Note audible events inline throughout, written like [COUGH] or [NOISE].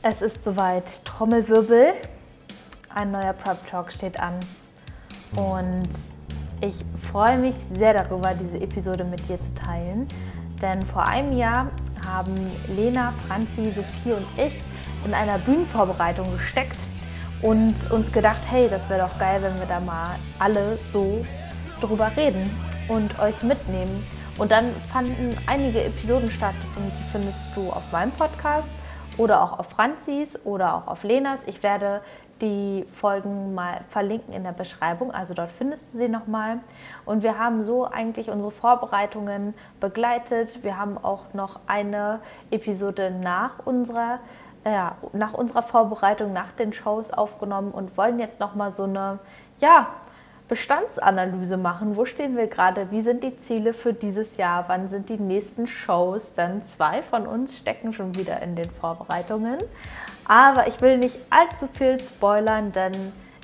Es ist soweit. Trommelwirbel. Ein neuer Prep Talk steht an. Und ich freue mich sehr darüber, diese Episode mit dir zu teilen. Denn vor einem Jahr haben Lena, Franzi, Sophie und ich in einer Bühnenvorbereitung gesteckt und uns gedacht, hey, das wäre doch geil, wenn wir da mal alle so drüber reden und euch mitnehmen. Und dann fanden einige Episoden statt und die findest du auf meinem Podcast oder auch auf Franzis oder auch auf Lenas. Ich werde die Folgen mal verlinken in der Beschreibung, also dort findest du sie nochmal. Und wir haben so eigentlich unsere Vorbereitungen begleitet. Wir haben auch noch eine Episode nach unserer, ja, nach unserer Vorbereitung, nach den Shows aufgenommen und wollen jetzt nochmal so eine, ja, Bestandsanalyse machen. Wo stehen wir gerade? Wie sind die Ziele für dieses Jahr? Wann sind die nächsten Shows? Denn zwei von uns stecken schon wieder in den Vorbereitungen. Aber ich will nicht allzu viel spoilern, denn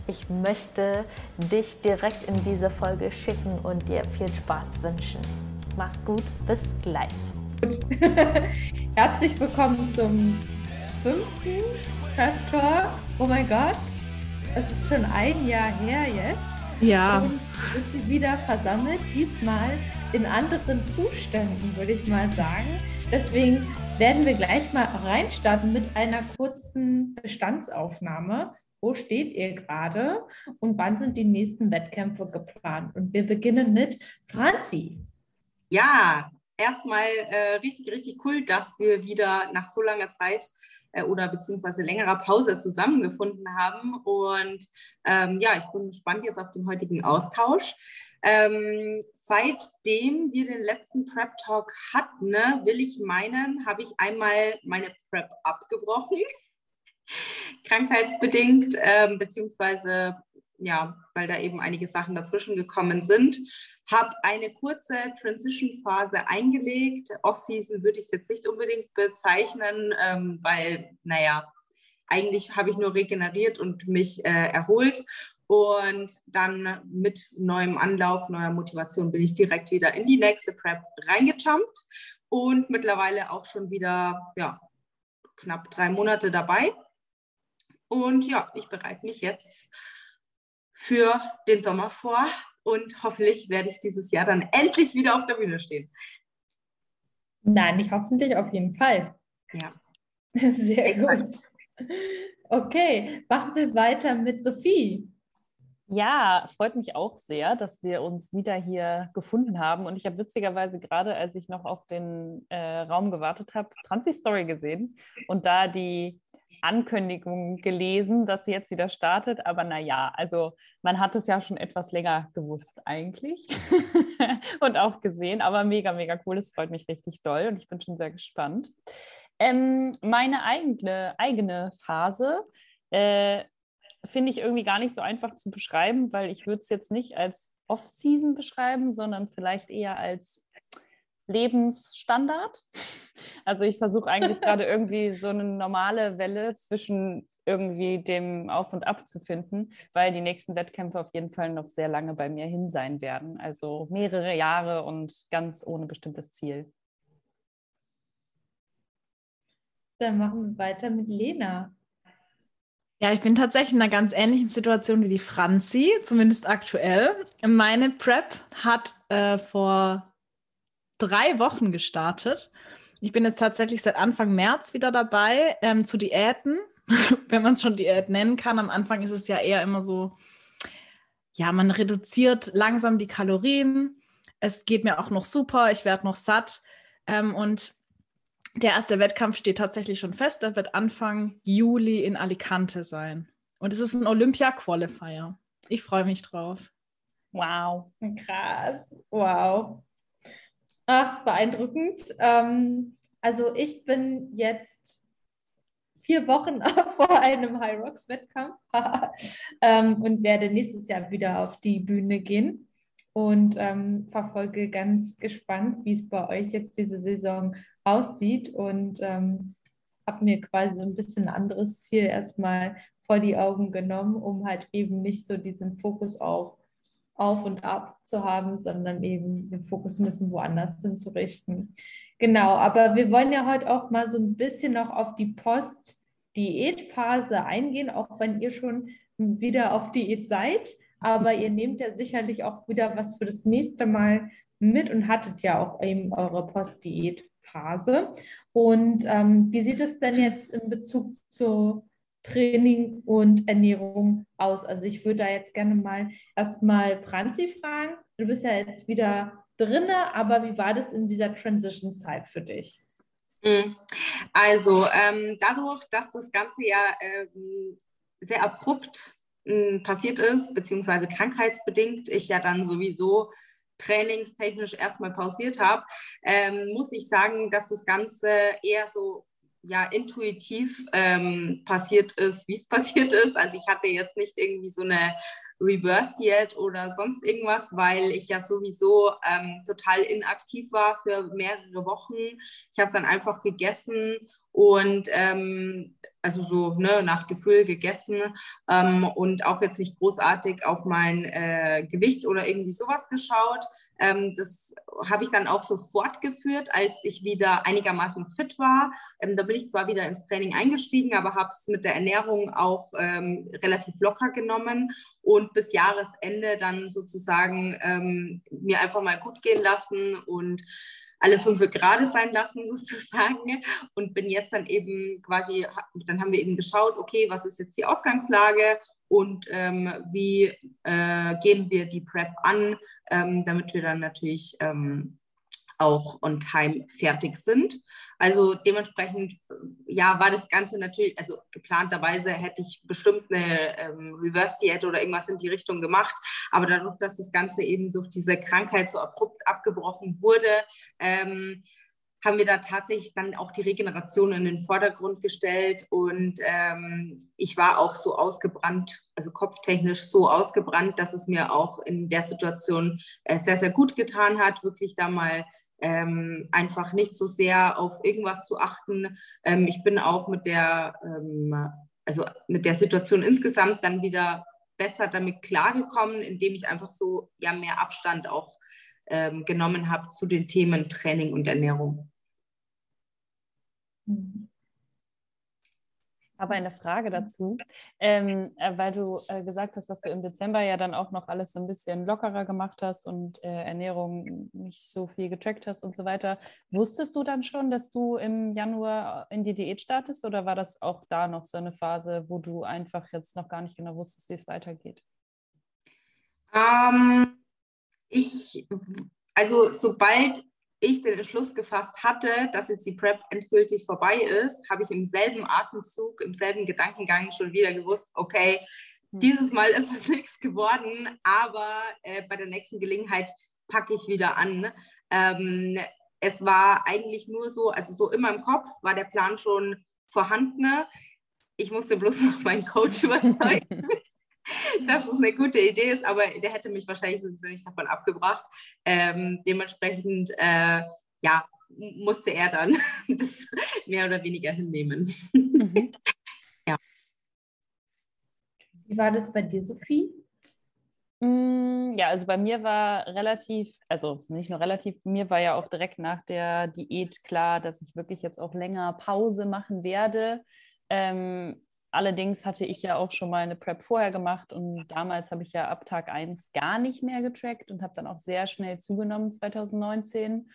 ich möchte dich direkt in diese Folge schicken und dir viel Spaß wünschen. Mach's gut, bis gleich. [LAUGHS] Herzlich willkommen zum fünften Prep Talk. Oh mein Gott, es ist schon ein Jahr her jetzt. Ja. Und ist sie wieder versammelt, diesmal in anderen Zuständen, würde ich mal sagen. Deswegen werden wir gleich mal reinstarten mit einer kurzen Bestandsaufnahme. Wo steht ihr gerade und wann sind die nächsten Wettkämpfe geplant? Und wir beginnen mit Franzi. Ja, erstmal äh, richtig, richtig cool, dass wir wieder nach so langer Zeit oder beziehungsweise längerer Pause zusammengefunden haben. Und ähm, ja, ich bin gespannt jetzt auf den heutigen Austausch. Ähm, seitdem wir den letzten Prep Talk hatten, ne, will ich meinen, habe ich einmal meine Prep abgebrochen. [LAUGHS] Krankheitsbedingt, ähm, beziehungsweise ja, weil da eben einige Sachen dazwischen gekommen sind. Habe eine kurze Transition-Phase eingelegt. Off-Season würde ich es jetzt nicht unbedingt bezeichnen, ähm, weil, naja, eigentlich habe ich nur regeneriert und mich äh, erholt. Und dann mit neuem Anlauf, neuer Motivation bin ich direkt wieder in die nächste Prep reingejumpt und mittlerweile auch schon wieder ja, knapp drei Monate dabei. Und ja, ich bereite mich jetzt für den Sommer vor und hoffentlich werde ich dieses Jahr dann endlich wieder auf der Bühne stehen. Nein, nicht hoffentlich, auf jeden Fall. Ja. [LAUGHS] Sehr gut. Okay, machen wir weiter mit Sophie. Ja, freut mich auch sehr, dass wir uns wieder hier gefunden haben. Und ich habe witzigerweise gerade, als ich noch auf den äh, Raum gewartet habe, Franzis Story gesehen und da die Ankündigung gelesen, dass sie jetzt wieder startet. Aber naja, also man hat es ja schon etwas länger gewusst eigentlich [LAUGHS] und auch gesehen. Aber mega, mega cool. Es freut mich richtig doll und ich bin schon sehr gespannt. Ähm, meine eigene, eigene Phase äh, finde ich irgendwie gar nicht so einfach zu beschreiben, weil ich würde es jetzt nicht als Off-Season beschreiben, sondern vielleicht eher als Lebensstandard. [LAUGHS] Also ich versuche eigentlich [LAUGHS] gerade irgendwie so eine normale Welle zwischen irgendwie dem Auf und Ab zu finden, weil die nächsten Wettkämpfe auf jeden Fall noch sehr lange bei mir hin sein werden. Also mehrere Jahre und ganz ohne bestimmtes Ziel. Dann machen wir weiter mit Lena. Ja, ich bin tatsächlich in einer ganz ähnlichen Situation wie die Franzi, zumindest aktuell. Meine Prep hat äh, vor drei Wochen gestartet. Ich bin jetzt tatsächlich seit Anfang März wieder dabei ähm, zu Diäten, [LAUGHS] wenn man es schon Diät nennen kann. Am Anfang ist es ja eher immer so, ja, man reduziert langsam die Kalorien. Es geht mir auch noch super, ich werde noch satt. Ähm, und der erste Wettkampf steht tatsächlich schon fest. Der wird Anfang Juli in Alicante sein. Und es ist ein Olympia-Qualifier. Ich freue mich drauf. Wow, krass. Wow. Ach, beeindruckend. Ähm, also ich bin jetzt vier Wochen [LAUGHS] vor einem High Rocks Wettkampf ähm, und werde nächstes Jahr wieder auf die Bühne gehen und ähm, verfolge ganz gespannt, wie es bei euch jetzt diese Saison aussieht und ähm, habe mir quasi so ein bisschen ein anderes Ziel erstmal vor die Augen genommen, um halt eben nicht so diesen Fokus auf auf und ab zu haben, sondern eben den Fokus bisschen woanders hinzurichten. Genau, aber wir wollen ja heute auch mal so ein bisschen noch auf die Post Diätphase eingehen, auch wenn ihr schon wieder auf Diät seid. Aber ihr nehmt ja sicherlich auch wieder was für das nächste Mal mit und hattet ja auch eben eure Post-Diät-Phase. Und ähm, wie sieht es denn jetzt in Bezug zu Training und Ernährung aus? Also ich würde da jetzt gerne mal erstmal Franzi fragen. Du bist ja jetzt wieder drinne, aber wie war das in dieser Transition-Zeit für dich? Mhm. Also ähm, dadurch, dass das Ganze ja ähm, sehr abrupt äh, passiert ist, beziehungsweise krankheitsbedingt, ich ja dann sowieso trainingstechnisch erstmal pausiert habe, ähm, muss ich sagen, dass das Ganze eher so ja intuitiv ähm, passiert ist, wie es [LAUGHS] passiert ist. Also ich hatte jetzt nicht irgendwie so eine Reverse Diät oder sonst irgendwas, weil ich ja sowieso ähm, total inaktiv war für mehrere Wochen. Ich habe dann einfach gegessen und ähm, also so ne, nach Gefühl gegessen ähm, und auch jetzt nicht großartig auf mein äh, Gewicht oder irgendwie sowas geschaut. Ähm, das habe ich dann auch so fortgeführt, als ich wieder einigermaßen fit war. Ähm, da bin ich zwar wieder ins Training eingestiegen, aber habe es mit der Ernährung auch ähm, relativ locker genommen und bis Jahresende dann sozusagen ähm, mir einfach mal gut gehen lassen und alle fünf Grade sein lassen [LAUGHS] sozusagen. Und bin jetzt dann eben quasi, dann haben wir eben geschaut, okay, was ist jetzt die Ausgangslage und ähm, wie äh, gehen wir die Prep an, ähm, damit wir dann natürlich ähm, auch on time fertig sind. Also dementsprechend, ja, war das Ganze natürlich, also geplanterweise hätte ich bestimmt eine ähm, Reverse-Diät oder irgendwas in die Richtung gemacht. Aber dadurch, dass das Ganze eben durch diese Krankheit so abrupt abgebrochen wurde, ähm, haben wir da tatsächlich dann auch die Regeneration in den Vordergrund gestellt. Und ähm, ich war auch so ausgebrannt, also kopftechnisch so ausgebrannt, dass es mir auch in der Situation äh, sehr, sehr gut getan hat, wirklich da mal ähm, einfach nicht so sehr auf irgendwas zu achten. Ähm, ich bin auch mit der, ähm, also mit der Situation insgesamt dann wieder besser damit klargekommen, indem ich einfach so ja mehr Abstand auch ähm, genommen habe zu den Themen Training und Ernährung. Mhm. Aber eine Frage dazu, ähm, äh, weil du äh, gesagt hast, dass du im Dezember ja dann auch noch alles so ein bisschen lockerer gemacht hast und äh, Ernährung nicht so viel getrackt hast und so weiter. Wusstest du dann schon, dass du im Januar in die Diät startest oder war das auch da noch so eine Phase, wo du einfach jetzt noch gar nicht genau wusstest, wie es weitergeht? Ähm, ich, also sobald ich den Entschluss gefasst hatte, dass jetzt die PrEP endgültig vorbei ist, habe ich im selben Atemzug, im selben Gedankengang schon wieder gewusst, okay, hm. dieses Mal ist es [LAUGHS] nichts geworden, aber äh, bei der nächsten Gelegenheit packe ich wieder an. Ähm, es war eigentlich nur so, also so in meinem Kopf war der Plan schon vorhanden. Ich musste bloß noch meinen Coach [LAUGHS] überzeugen, [LAUGHS] dass es eine gute Idee ist, aber der hätte mich wahrscheinlich sowieso nicht davon abgebracht. Ähm, dementsprechend, äh, ja, musste er dann [LAUGHS] das mehr oder weniger hinnehmen. Mhm. [LAUGHS] ja. Wie war das bei dir, Sophie? Mm, ja, also bei mir war relativ, also nicht nur relativ, mir war ja auch direkt nach der Diät klar, dass ich wirklich jetzt auch länger Pause machen werde. Ähm, Allerdings hatte ich ja auch schon mal eine Prep vorher gemacht und damals habe ich ja ab Tag 1 gar nicht mehr getrackt und habe dann auch sehr schnell zugenommen 2019.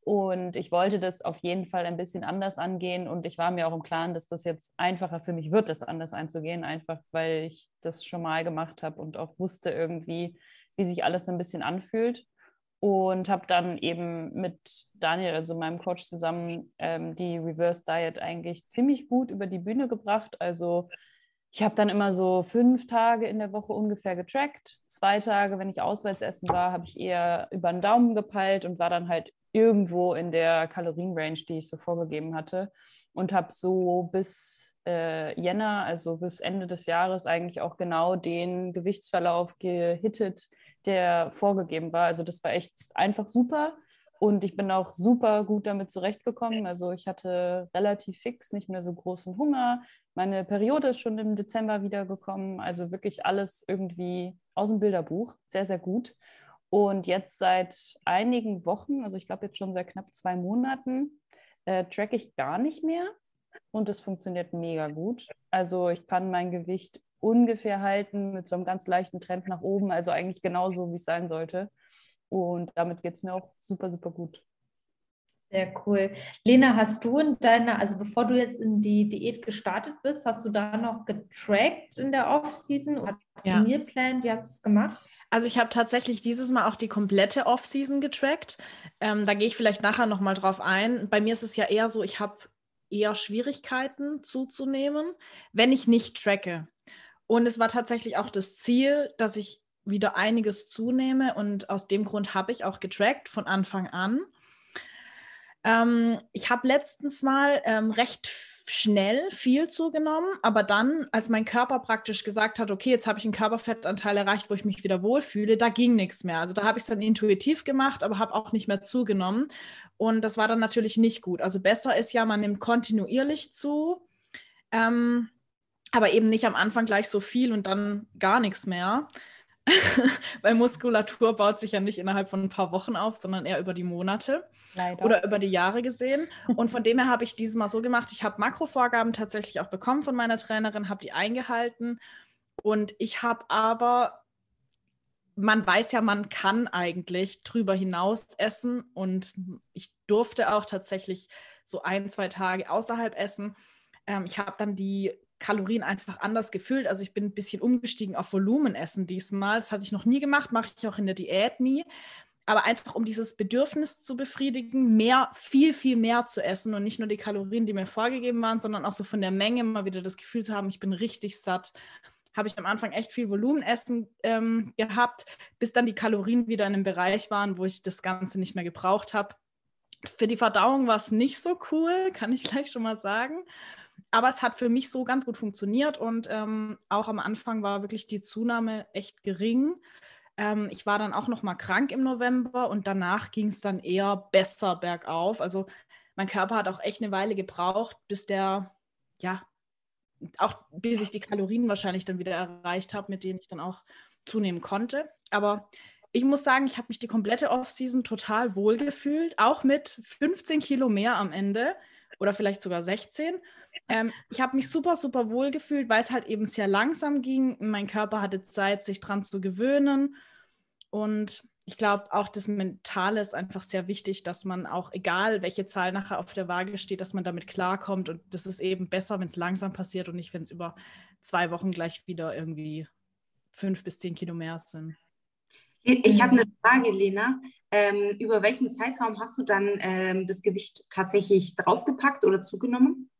Und ich wollte das auf jeden Fall ein bisschen anders angehen und ich war mir auch im Klaren, dass das jetzt einfacher für mich wird, das anders einzugehen, einfach weil ich das schon mal gemacht habe und auch wusste irgendwie, wie sich alles so ein bisschen anfühlt und habe dann eben mit Daniel, also meinem Coach zusammen, ähm, die Reverse Diet eigentlich ziemlich gut über die Bühne gebracht. Also ich habe dann immer so fünf Tage in der Woche ungefähr getrackt. Zwei Tage, wenn ich auswärts essen war, habe ich eher über den Daumen gepeilt und war dann halt irgendwo in der Kalorienrange, die ich so vorgegeben hatte. Und habe so bis äh, Jänner, also bis Ende des Jahres, eigentlich auch genau den Gewichtsverlauf gehittet, der vorgegeben war. Also das war echt einfach super. Und ich bin auch super gut damit zurechtgekommen. Also ich hatte relativ fix nicht mehr so großen Hunger. Meine Periode ist schon im Dezember wiedergekommen. Also wirklich alles irgendwie aus dem Bilderbuch. Sehr, sehr gut. Und jetzt seit einigen Wochen, also ich glaube jetzt schon seit knapp zwei Monaten, äh, track ich gar nicht mehr. und es funktioniert mega gut. Also ich kann mein Gewicht ungefähr halten mit so einem ganz leichten Trend nach oben, also eigentlich genauso, wie es sein sollte. Und damit geht es mir auch super, super gut. Sehr cool. Lena, hast du in deiner, also bevor du jetzt in die Diät gestartet bist, hast du da noch getrackt in der Off-Season oder hast ja. du Mealplan? Wie hast du es gemacht? Also ich habe tatsächlich dieses Mal auch die komplette Off-Season getrackt. Ähm, da gehe ich vielleicht nachher nochmal drauf ein. Bei mir ist es ja eher so, ich habe eher Schwierigkeiten zuzunehmen, wenn ich nicht tracke. Und es war tatsächlich auch das Ziel, dass ich wieder einiges zunehme und aus dem Grund habe ich auch getrackt von Anfang an. Ähm, ich habe letztens mal ähm, recht schnell viel zugenommen, aber dann, als mein Körper praktisch gesagt hat, okay, jetzt habe ich einen Körperfettanteil erreicht, wo ich mich wieder wohlfühle, da ging nichts mehr. Also da habe ich es dann intuitiv gemacht, aber habe auch nicht mehr zugenommen. Und das war dann natürlich nicht gut. Also besser ist ja, man nimmt kontinuierlich zu, ähm, aber eben nicht am Anfang gleich so viel und dann gar nichts mehr. [LAUGHS] Weil Muskulatur baut sich ja nicht innerhalb von ein paar Wochen auf, sondern eher über die Monate Leider. oder über die Jahre gesehen. Und von dem her habe ich dieses Mal so gemacht, ich habe Makrovorgaben tatsächlich auch bekommen von meiner Trainerin, habe die eingehalten. Und ich habe aber, man weiß ja, man kann eigentlich drüber hinaus essen. Und ich durfte auch tatsächlich so ein, zwei Tage außerhalb essen. Ähm, ich habe dann die Kalorien einfach anders gefühlt. Also ich bin ein bisschen umgestiegen auf Volumenessen diesmal. Das hatte ich noch nie gemacht, mache ich auch in der Diät nie. Aber einfach um dieses Bedürfnis zu befriedigen, mehr, viel, viel mehr zu essen und nicht nur die Kalorien, die mir vorgegeben waren, sondern auch so von der Menge mal wieder das Gefühl zu haben, ich bin richtig satt. Habe ich am Anfang echt viel Volumenessen ähm, gehabt, bis dann die Kalorien wieder in einem Bereich waren, wo ich das Ganze nicht mehr gebraucht habe. Für die Verdauung war es nicht so cool, kann ich gleich schon mal sagen aber es hat für mich so ganz gut funktioniert und ähm, auch am Anfang war wirklich die Zunahme echt gering. Ähm, ich war dann auch noch mal krank im November und danach ging es dann eher besser bergauf. Also mein Körper hat auch echt eine Weile gebraucht, bis der, ja, auch bis ich die Kalorien wahrscheinlich dann wieder erreicht habe, mit denen ich dann auch zunehmen konnte. Aber ich muss sagen, ich habe mich die komplette Off-Season total wohl gefühlt, auch mit 15 Kilo mehr am Ende oder vielleicht sogar 16. Ähm, ich habe mich super, super wohl gefühlt, weil es halt eben sehr langsam ging. Mein Körper hatte Zeit, sich dran zu gewöhnen. Und ich glaube, auch das Mentale ist einfach sehr wichtig, dass man auch, egal welche Zahl nachher auf der Waage steht, dass man damit klarkommt. Und das ist eben besser, wenn es langsam passiert und nicht, wenn es über zwei Wochen gleich wieder irgendwie fünf bis zehn Kilo mehr sind. Ich habe eine Frage, Lena. Ähm, über welchen Zeitraum hast du dann ähm, das Gewicht tatsächlich draufgepackt oder zugenommen?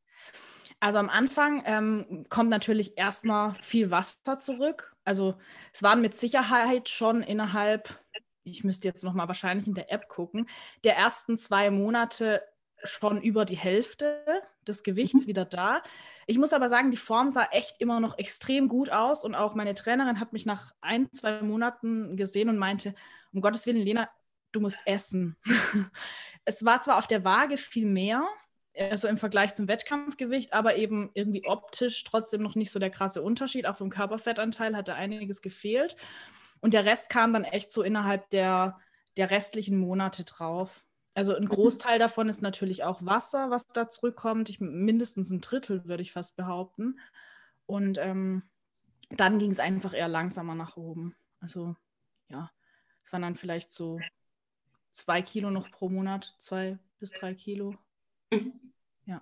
Also am Anfang ähm, kommt natürlich erstmal viel Wasser zurück. Also es waren mit Sicherheit schon innerhalb, ich müsste jetzt nochmal wahrscheinlich in der App gucken, der ersten zwei Monate schon über die Hälfte des Gewichts mhm. wieder da. Ich muss aber sagen, die Form sah echt immer noch extrem gut aus und auch meine Trainerin hat mich nach ein, zwei Monaten gesehen und meinte, um Gottes Willen, Lena, du musst essen. [LAUGHS] es war zwar auf der Waage viel mehr, also im Vergleich zum Wettkampfgewicht, aber eben irgendwie optisch trotzdem noch nicht so der krasse Unterschied. Auch vom Körperfettanteil hatte einiges gefehlt. Und der Rest kam dann echt so innerhalb der, der restlichen Monate drauf. Also ein mhm. Großteil davon ist natürlich auch Wasser, was da zurückkommt. Ich, mindestens ein Drittel, würde ich fast behaupten. Und ähm, dann ging es einfach eher langsamer nach oben. Also ja, es waren dann vielleicht so zwei Kilo noch pro Monat, zwei bis drei Kilo. Mhm. Ja.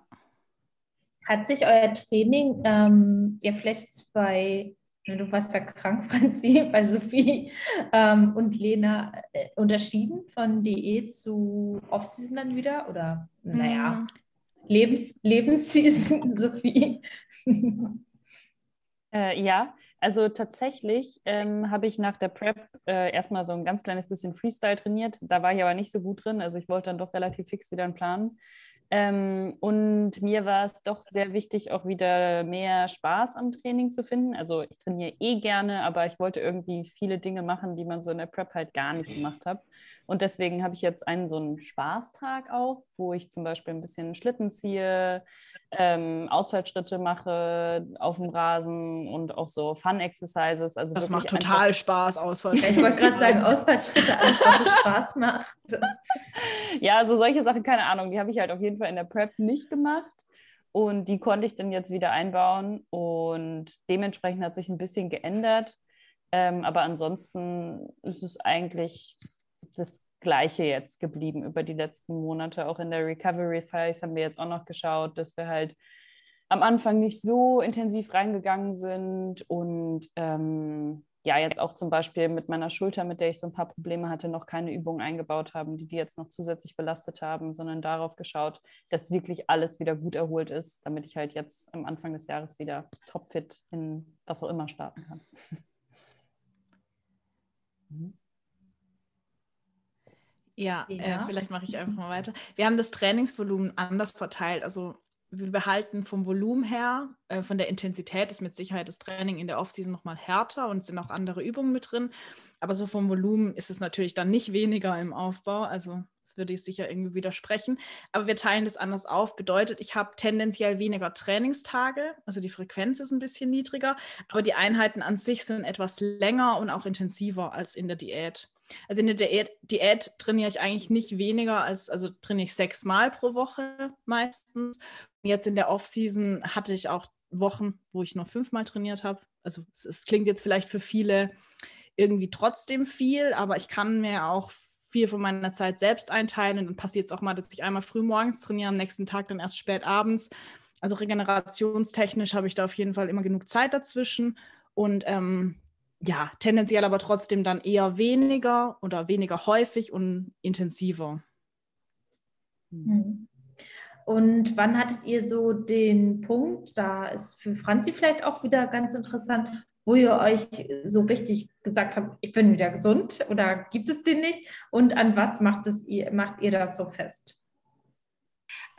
Hat sich euer Training ähm, ja vielleicht bei du warst ja krank, [LAUGHS] Franzi, bei Sophie ähm, und Lena äh, unterschieden von Diät zu Off-Season dann wieder? Oder, naja, mhm. Lebens Lebensseason, [LAUGHS] Sophie? [LAUGHS] äh, ja, also tatsächlich ähm, habe ich nach der Prep äh, erstmal so ein ganz kleines bisschen Freestyle trainiert. Da war ich aber nicht so gut drin. Also ich wollte dann doch relativ fix wieder einen Plan. Ähm, und mir war es doch sehr wichtig, auch wieder mehr Spaß am Training zu finden. Also ich trainiere eh gerne, aber ich wollte irgendwie viele Dinge machen, die man so in der Prep halt gar nicht gemacht hat. Und deswegen habe ich jetzt einen so einen Spaßtag auch, wo ich zum Beispiel ein bisschen Schlitten ziehe, ähm, Ausfallschritte mache auf dem Rasen und auch so Fun-Exercises. Also das macht total Spaß, Ausfallschritte. Ich wollte gerade sagen, Ausfallschritte, alles, was Spaß [LAUGHS] macht. [LAUGHS] ja, also solche Sachen, keine Ahnung, die habe ich halt auf jeden Fall in der Prep nicht gemacht. Und die konnte ich dann jetzt wieder einbauen und dementsprechend hat sich ein bisschen geändert. Ähm, aber ansonsten ist es eigentlich das Gleiche jetzt geblieben über die letzten Monate. Auch in der Recovery Phase haben wir jetzt auch noch geschaut, dass wir halt am Anfang nicht so intensiv reingegangen sind und ähm, ja, jetzt auch zum Beispiel mit meiner Schulter, mit der ich so ein paar Probleme hatte, noch keine Übungen eingebaut haben, die die jetzt noch zusätzlich belastet haben, sondern darauf geschaut, dass wirklich alles wieder gut erholt ist, damit ich halt jetzt am Anfang des Jahres wieder topfit in was auch immer starten kann. Mhm. [LAUGHS] Ja, ja. Äh, vielleicht mache ich einfach mal weiter. Wir haben das Trainingsvolumen anders verteilt. Also wir behalten vom Volumen her, äh, von der Intensität ist mit Sicherheit das Training in der Offseason nochmal härter und sind auch andere Übungen mit drin. Aber so vom Volumen ist es natürlich dann nicht weniger im Aufbau. Also das würde ich sicher irgendwie widersprechen. Aber wir teilen das anders auf. Bedeutet, ich habe tendenziell weniger Trainingstage. Also die Frequenz ist ein bisschen niedriger. Aber die Einheiten an sich sind etwas länger und auch intensiver als in der Diät. Also in der Diät, Diät trainiere ich eigentlich nicht weniger als, also trainiere ich sechsmal pro Woche meistens. Jetzt in der Off-Season hatte ich auch Wochen, wo ich nur fünfmal trainiert habe. Also es, es, klingt jetzt vielleicht für viele irgendwie trotzdem viel, aber ich kann mir auch viel von meiner Zeit selbst einteilen. Und dann passiert es auch mal, dass ich einmal früh morgens trainiere, am nächsten Tag dann erst spät abends. Also regenerationstechnisch habe ich da auf jeden Fall immer genug Zeit dazwischen. Und ähm, ja, tendenziell aber trotzdem dann eher weniger oder weniger häufig und intensiver. Mhm. Und wann hattet ihr so den Punkt, da ist für Franzi vielleicht auch wieder ganz interessant, wo ihr euch so richtig gesagt habt, ich bin wieder gesund oder gibt es den nicht? Und an was macht, es ihr, macht ihr das so fest?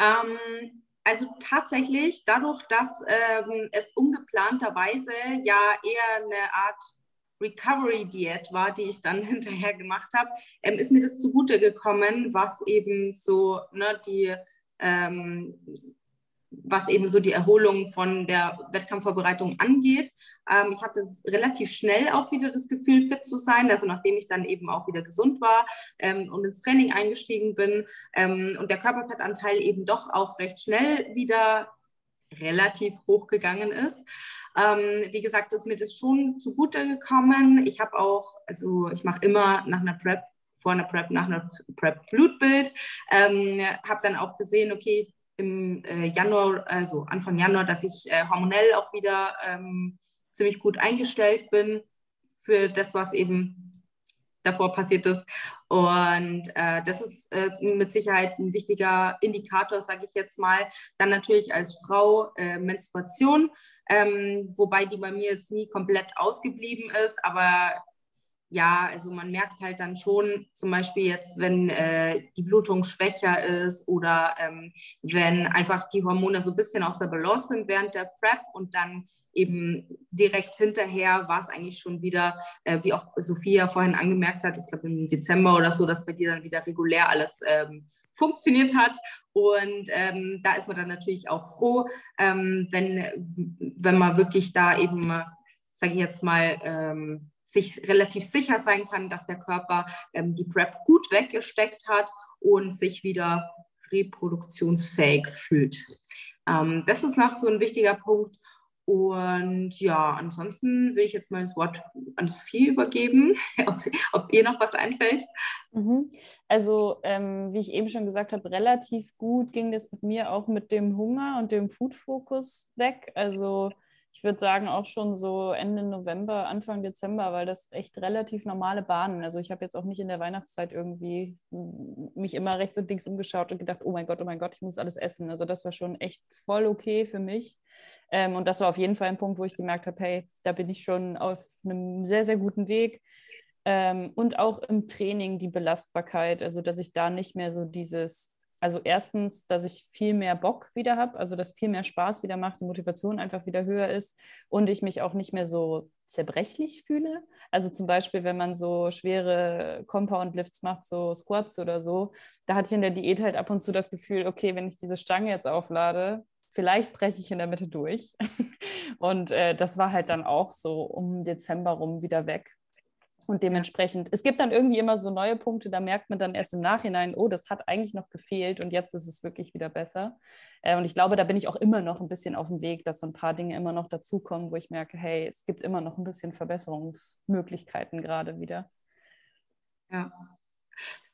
Ähm, also tatsächlich dadurch, dass ähm, es ungeplanterweise ja eher eine Art Recovery-Diät war, die ich dann [LAUGHS] hinterher gemacht habe, ähm, ist mir das zugute gekommen, was eben so ne, die was eben so die Erholung von der Wettkampfvorbereitung angeht. Ähm, ich hatte relativ schnell auch wieder das Gefühl, fit zu sein, also nachdem ich dann eben auch wieder gesund war ähm, und ins Training eingestiegen bin ähm, und der Körperfettanteil eben doch auch recht schnell wieder relativ hoch gegangen ist. Ähm, wie gesagt, ist mir das schon zugute gekommen. Ich habe auch, also ich mache immer nach einer Prep, vor einer Prep, nach einer Prep Blutbild. Ähm, habe dann auch gesehen, okay, im äh, Januar, also Anfang Januar, dass ich äh, hormonell auch wieder ähm, ziemlich gut eingestellt bin für das, was eben davor passiert ist. Und äh, das ist äh, mit Sicherheit ein wichtiger Indikator, sage ich jetzt mal. Dann natürlich als Frau äh, Menstruation, ähm, wobei die bei mir jetzt nie komplett ausgeblieben ist, aber ja, also man merkt halt dann schon, zum Beispiel jetzt, wenn äh, die Blutung schwächer ist oder ähm, wenn einfach die Hormone so ein bisschen aus der Balance sind während der Prep und dann eben direkt hinterher war es eigentlich schon wieder, äh, wie auch Sophia vorhin angemerkt hat, ich glaube im Dezember oder so, dass bei dir dann wieder regulär alles ähm, funktioniert hat. Und ähm, da ist man dann natürlich auch froh, ähm, wenn, wenn man wirklich da eben, sage ich jetzt mal, ähm, sich relativ sicher sein kann, dass der Körper ähm, die PrEP gut weggesteckt hat und sich wieder reproduktionsfähig fühlt. Ähm, das ist noch so ein wichtiger Punkt. Und ja, ansonsten will ich jetzt mal das Wort an Sophie übergeben, [LAUGHS] ob, ob ihr noch was einfällt. Mhm. Also, ähm, wie ich eben schon gesagt habe, relativ gut ging das mit mir auch mit dem Hunger und dem Food-Fokus weg. Also, ich würde sagen, auch schon so Ende November, Anfang Dezember, weil das echt relativ normale Bahnen. Also ich habe jetzt auch nicht in der Weihnachtszeit irgendwie mich immer rechts und links umgeschaut und gedacht, oh mein Gott, oh mein Gott, ich muss alles essen. Also das war schon echt voll okay für mich. Ähm, und das war auf jeden Fall ein Punkt, wo ich gemerkt habe, hey, da bin ich schon auf einem sehr, sehr guten Weg. Ähm, und auch im Training die Belastbarkeit, also dass ich da nicht mehr so dieses also erstens, dass ich viel mehr Bock wieder habe, also dass viel mehr Spaß wieder macht, die Motivation einfach wieder höher ist und ich mich auch nicht mehr so zerbrechlich fühle. Also zum Beispiel, wenn man so schwere Compound-Lifts macht, so Squats oder so, da hatte ich in der Diät halt ab und zu das Gefühl, okay, wenn ich diese Stange jetzt auflade, vielleicht breche ich in der Mitte durch. [LAUGHS] und äh, das war halt dann auch so um Dezember rum wieder weg. Und dementsprechend, es gibt dann irgendwie immer so neue Punkte, da merkt man dann erst im Nachhinein, oh, das hat eigentlich noch gefehlt und jetzt ist es wirklich wieder besser. Äh, und ich glaube, da bin ich auch immer noch ein bisschen auf dem Weg, dass so ein paar Dinge immer noch dazukommen, wo ich merke, hey, es gibt immer noch ein bisschen Verbesserungsmöglichkeiten gerade wieder. Ja.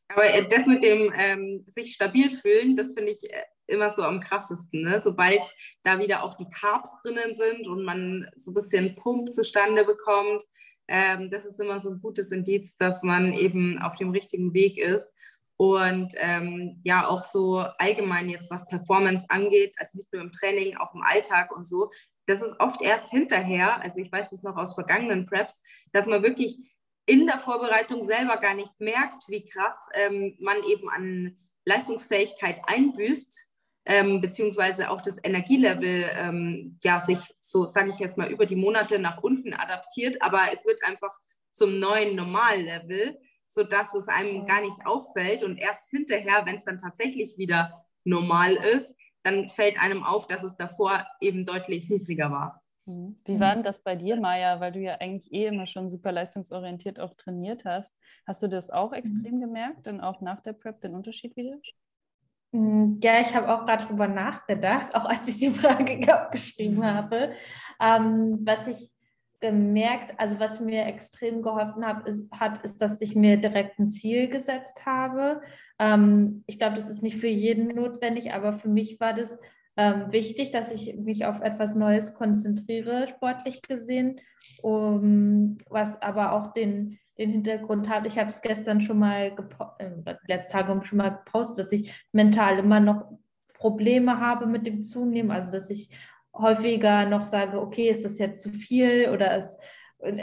Aber äh, das mit dem ähm, sich stabil fühlen, das finde ich äh, immer so am krassesten. Ne? Sobald da wieder auch die Carbs drinnen sind und man so ein bisschen Pump zustande bekommt, ähm, das ist immer so ein gutes Indiz, dass man eben auf dem richtigen Weg ist. Und ähm, ja, auch so allgemein jetzt, was Performance angeht, also nicht nur im Training, auch im Alltag und so, das ist oft erst hinterher, also ich weiß es noch aus vergangenen Preps, dass man wirklich in der Vorbereitung selber gar nicht merkt, wie krass ähm, man eben an Leistungsfähigkeit einbüßt, ähm, beziehungsweise auch das Energielevel ähm, ja sich so, sage ich jetzt mal, über die Monate nach unten adaptiert, aber es wird einfach zum neuen Normallevel, sodass es einem gar nicht auffällt und erst hinterher, wenn es dann tatsächlich wieder normal ist, dann fällt einem auf, dass es davor eben deutlich niedriger war. Mhm. Wie war denn das bei dir, Maja, weil du ja eigentlich eh immer schon super leistungsorientiert auch trainiert hast? Hast du das auch extrem gemerkt, dann auch nach der Prep den Unterschied wieder? Mm, ja, ich habe auch gerade drüber nachgedacht, auch als ich die Frage [LAUGHS] abgeschrieben habe. Ähm, was ich gemerkt, also was mir extrem geholfen hat, ist, hat, ist, dass ich mir direkt ein Ziel gesetzt habe. Ähm, ich glaube, das ist nicht für jeden notwendig, aber für mich war das ähm, wichtig, dass ich mich auf etwas Neues konzentriere, sportlich gesehen, um, was aber auch den, den Hintergrund hat. Ich habe es gestern schon mal, äh, letzte Tage schon mal gepostet, dass ich mental immer noch Probleme habe mit dem Zunehmen, also dass ich häufiger noch sage, okay, ist das jetzt zu viel oder ist,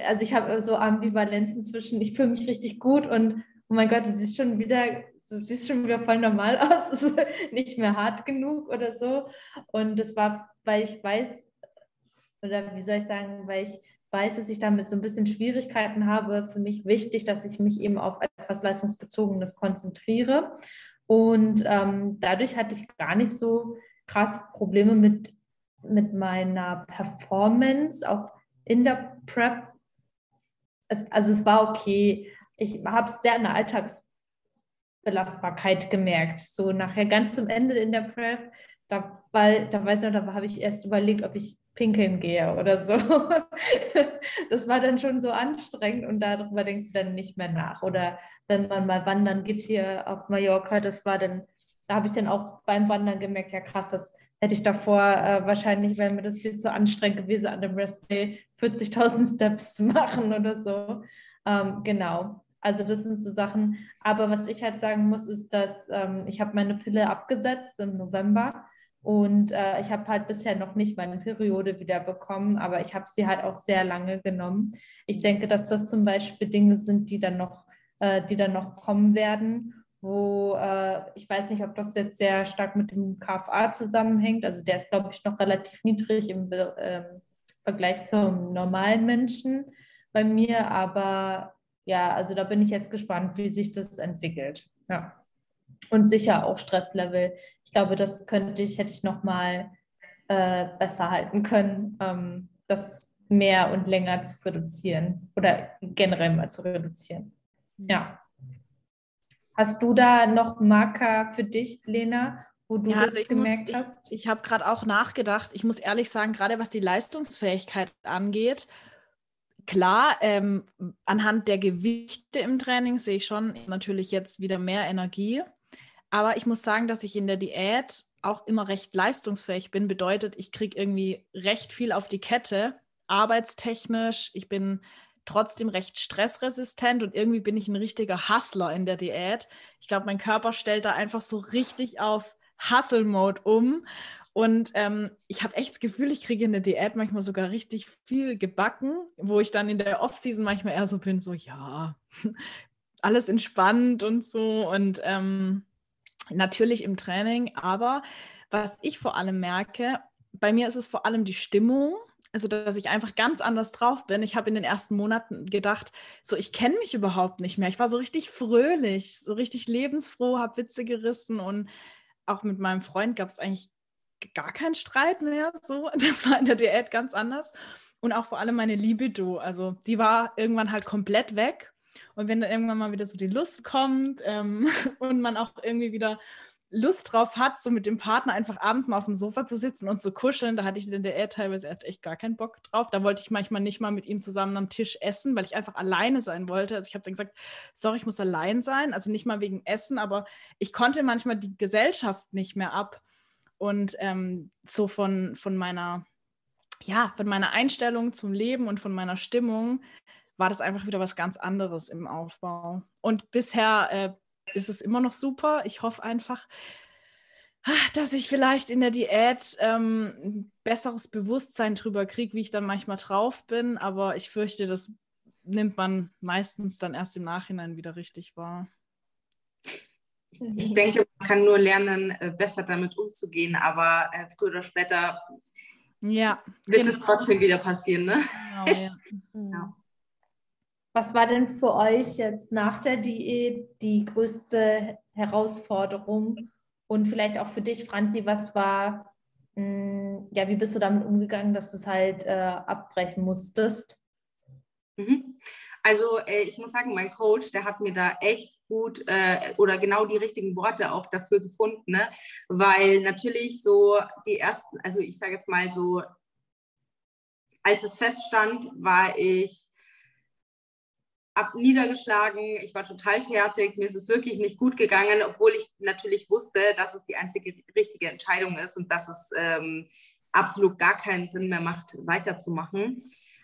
also ich habe so Ambivalenzen zwischen, ich fühle mich richtig gut und oh mein Gott, du siehst schon wieder, du siehst schon wieder voll normal [LAUGHS] aus, ist nicht mehr hart genug oder so. Und das war, weil ich weiß, oder wie soll ich sagen, weil ich weiß, dass ich damit so ein bisschen Schwierigkeiten habe, für mich wichtig, dass ich mich eben auf etwas Leistungsbezogenes konzentriere. Und ähm, dadurch hatte ich gar nicht so krass Probleme mit, mit meiner Performance, auch in der Prep. Es, also es war okay, ich habe es sehr an der Alltagsbelastbarkeit gemerkt. So nachher ganz zum Ende in der Prep, da, weil, da weiß ich noch, da habe ich erst überlegt, ob ich pinkeln gehe oder so. [LAUGHS] das war dann schon so anstrengend und darüber denkst du dann nicht mehr nach. Oder wenn man mal wandern geht hier auf Mallorca, das war dann, da habe ich dann auch beim Wandern gemerkt, ja krass, das hätte ich davor äh, wahrscheinlich, wäre mir das viel zu anstrengend gewesen, an dem Rest Day 40.000 Steps zu machen oder so. Ähm, genau. Also das sind so Sachen. Aber was ich halt sagen muss, ist, dass ähm, ich habe meine Pille abgesetzt im November und äh, ich habe halt bisher noch nicht meine Periode wieder bekommen, aber ich habe sie halt auch sehr lange genommen. Ich denke, dass das zum Beispiel Dinge sind, die dann noch, äh, die dann noch kommen werden wo äh, ich weiß nicht, ob das jetzt sehr stark mit dem KFA zusammenhängt. Also der ist, glaube ich, noch relativ niedrig im äh, Vergleich zum normalen Menschen bei mir, aber ja, also da bin ich jetzt gespannt, wie sich das entwickelt. Ja. Und sicher auch Stresslevel. Ich glaube, das könnte ich, hätte ich noch mal äh, besser halten können, ähm, das mehr und länger zu reduzieren oder generell mal zu reduzieren. Mhm. Ja. Hast du da noch Marker für dich, Lena, wo du ja, das also gemerkt muss, hast? Ich, ich habe gerade auch nachgedacht. Ich muss ehrlich sagen, gerade was die Leistungsfähigkeit angeht, klar, ähm, anhand der Gewichte im Training sehe ich schon natürlich jetzt wieder mehr Energie. Aber ich muss sagen, dass ich in der Diät auch immer recht leistungsfähig bin. Bedeutet, ich kriege irgendwie recht viel auf die Kette, arbeitstechnisch. Ich bin trotzdem recht stressresistent und irgendwie bin ich ein richtiger Hustler in der Diät. Ich glaube, mein Körper stellt da einfach so richtig auf Hustle-Mode um. Und ähm, ich habe echt das Gefühl, ich kriege in der Diät manchmal sogar richtig viel gebacken, wo ich dann in der Off-Season manchmal eher so bin, so ja, [LAUGHS] alles entspannt und so. Und ähm, natürlich im Training. Aber was ich vor allem merke, bei mir ist es vor allem die Stimmung. Also, dass ich einfach ganz anders drauf bin. Ich habe in den ersten Monaten gedacht, so, ich kenne mich überhaupt nicht mehr. Ich war so richtig fröhlich, so richtig lebensfroh, habe Witze gerissen und auch mit meinem Freund gab es eigentlich gar keinen Streit mehr. So, [LAUGHS] das war in der Diät ganz anders. Und auch vor allem meine Libido. Also die war irgendwann halt komplett weg. Und wenn dann irgendwann mal wieder so die Lust kommt ähm, [LAUGHS] und man auch irgendwie wieder Lust drauf hat, so mit dem Partner einfach abends mal auf dem Sofa zu sitzen und zu kuscheln, da hatte ich in der Air teilweise echt gar keinen Bock drauf. Da wollte ich manchmal nicht mal mit ihm zusammen am Tisch essen, weil ich einfach alleine sein wollte. Also ich habe dann gesagt, sorry, ich muss allein sein. Also nicht mal wegen Essen, aber ich konnte manchmal die Gesellschaft nicht mehr ab. Und ähm, so von, von meiner, ja, von meiner Einstellung zum Leben und von meiner Stimmung war das einfach wieder was ganz anderes im Aufbau. Und bisher äh, ist es immer noch super. Ich hoffe einfach, dass ich vielleicht in der Diät ähm, ein besseres Bewusstsein drüber kriege, wie ich dann manchmal drauf bin. Aber ich fürchte, das nimmt man meistens dann erst im Nachhinein wieder richtig wahr. Ich denke, man kann nur lernen, äh, besser damit umzugehen, aber äh, früher oder später ja, wird genau. es trotzdem wieder passieren. Ne? Genau, ja. [LAUGHS] ja. Was war denn für euch jetzt nach der Diät die größte Herausforderung? Und vielleicht auch für dich, Franzi, was war, mh, hm, ja, wie bist du damit umgegangen, dass du es halt äh, abbrechen musstest? Mhm. Also äh, ich muss sagen, mein Coach, der hat mir da echt gut äh, oder genau die richtigen Worte auch dafür gefunden, ne? weil natürlich so die ersten, also ich sage jetzt mal so, als es feststand, war ich ab niedergeschlagen, ich war total fertig, mir ist es wirklich nicht gut gegangen, obwohl ich natürlich wusste, dass es die einzige richtige Entscheidung ist und dass es ähm, absolut gar keinen Sinn mehr macht, weiterzumachen.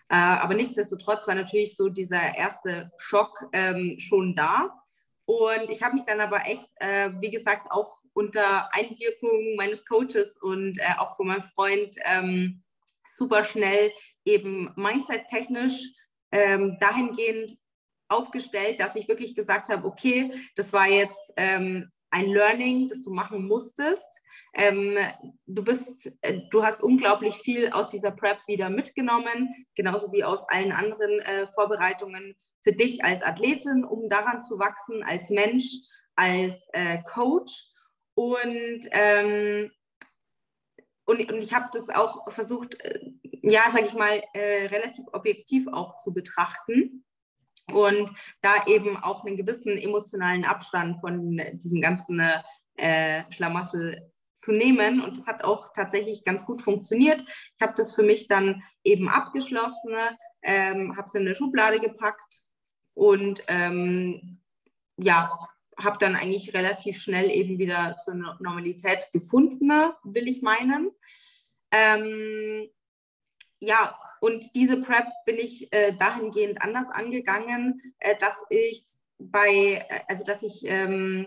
Äh, aber nichtsdestotrotz war natürlich so dieser erste Schock ähm, schon da. Und ich habe mich dann aber echt, äh, wie gesagt, auch unter Einwirkung meines Coaches und äh, auch von meinem Freund ähm, super schnell eben mindset-technisch ähm, dahingehend aufgestellt, dass ich wirklich gesagt habe, okay, das war jetzt ähm, ein Learning, das du machen musstest. Ähm, du bist, äh, du hast unglaublich viel aus dieser Prep wieder mitgenommen, genauso wie aus allen anderen äh, Vorbereitungen für dich als Athletin, um daran zu wachsen, als Mensch, als äh, Coach. Und, ähm, und, und ich habe das auch versucht, äh, ja, sage ich mal, äh, relativ objektiv auch zu betrachten und da eben auch einen gewissen emotionalen Abstand von diesem ganzen äh, Schlamassel zu nehmen. Und das hat auch tatsächlich ganz gut funktioniert. Ich habe das für mich dann eben abgeschlossen, ähm, habe es in eine Schublade gepackt und ähm, ja, habe dann eigentlich relativ schnell eben wieder zur Normalität gefunden, will ich meinen. Ähm, ja, und diese Prep bin ich äh, dahingehend anders angegangen, äh, dass ich bei, äh, also dass ich ähm,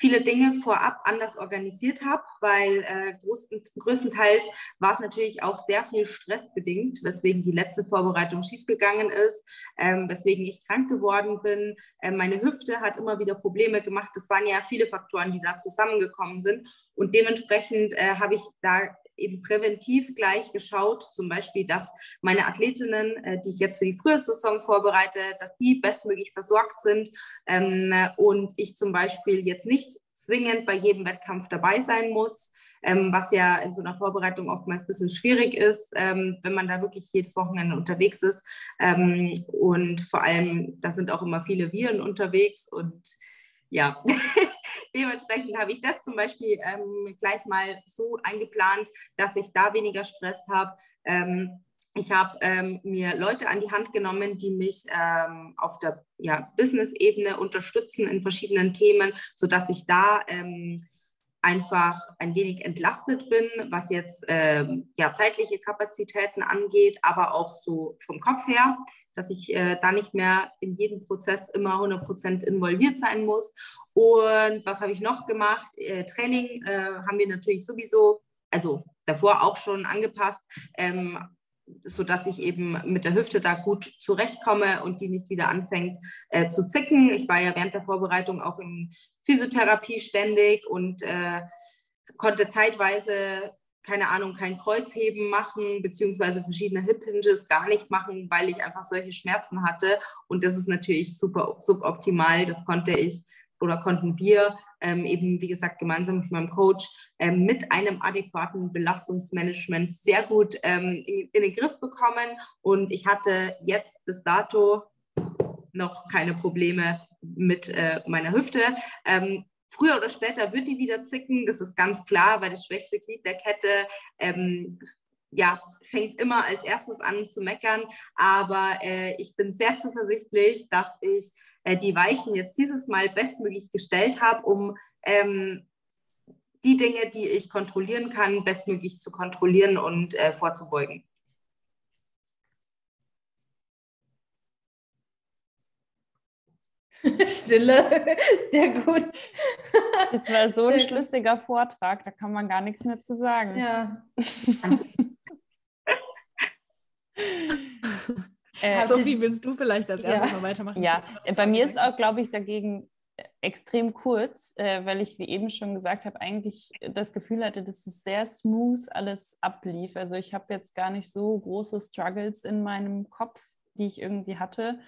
viele Dinge vorab anders organisiert habe, weil äh, größten, größtenteils war es natürlich auch sehr viel stressbedingt, weswegen die letzte Vorbereitung schiefgegangen ist, ähm, weswegen ich krank geworden bin. Ähm, meine Hüfte hat immer wieder Probleme gemacht. Das waren ja viele Faktoren, die da zusammengekommen sind. Und dementsprechend äh, habe ich da eben präventiv gleich geschaut, zum Beispiel, dass meine Athletinnen, äh, die ich jetzt für die Frühsaison vorbereite, dass die bestmöglich versorgt sind ähm, und ich zum Beispiel jetzt nicht zwingend bei jedem Wettkampf dabei sein muss, ähm, was ja in so einer Vorbereitung oftmals ein bisschen schwierig ist, ähm, wenn man da wirklich jedes Wochenende unterwegs ist. Ähm, und vor allem, da sind auch immer viele Viren unterwegs und ja, [LAUGHS] dementsprechend habe ich das zum Beispiel ähm, gleich mal so eingeplant, dass ich da weniger Stress habe. Ähm, ich habe ähm, mir Leute an die Hand genommen, die mich ähm, auf der ja, Business-Ebene unterstützen in verschiedenen Themen, sodass ich da ähm, einfach ein wenig entlastet bin, was jetzt ähm, ja, zeitliche Kapazitäten angeht, aber auch so vom Kopf her dass ich äh, da nicht mehr in jedem Prozess immer 100% involviert sein muss. Und was habe ich noch gemacht? Äh, Training äh, haben wir natürlich sowieso, also davor auch schon angepasst. Ähm, sodass ich eben mit der Hüfte da gut zurechtkomme und die nicht wieder anfängt äh, zu zicken. Ich war ja während der Vorbereitung auch in Physiotherapie ständig und äh, konnte zeitweise keine Ahnung, kein Kreuzheben machen, beziehungsweise verschiedene Hip Hinges gar nicht machen, weil ich einfach solche Schmerzen hatte. Und das ist natürlich super suboptimal. Das konnte ich oder konnten wir ähm, eben, wie gesagt, gemeinsam mit meinem Coach ähm, mit einem adäquaten Belastungsmanagement sehr gut ähm, in, in, den Griff bekommen. Und ich hatte jetzt bis dato noch keine Probleme mit äh, meiner Hüfte. Ähm, früher oder später wird die wieder zicken, das ist ganz klar, weil das schwächste Glied der Kette ähm, ja, fängt immer als erstes an zu meckern, aber äh, ich bin sehr zuversichtlich, dass ich äh, die Weichen jetzt dieses Mal bestmöglich gestellt habe, um ähm, die Dinge, die ich kontrollieren kann, bestmöglich zu kontrollieren und äh, vorzubeugen. Stille, [LAUGHS] sehr gut. Das war so ein schlüssiger Vortrag, da kann man gar nichts mehr zu sagen. Ja. [LAUGHS] äh, Sophie, willst du vielleicht als erstes ja. mal weitermachen? Ja, bei mir ist auch, glaube ich, dagegen extrem kurz, äh, weil ich, wie eben schon gesagt habe, eigentlich das Gefühl hatte, dass es sehr smooth alles ablief. Also ich habe jetzt gar nicht so große Struggles in meinem Kopf, die ich irgendwie hatte.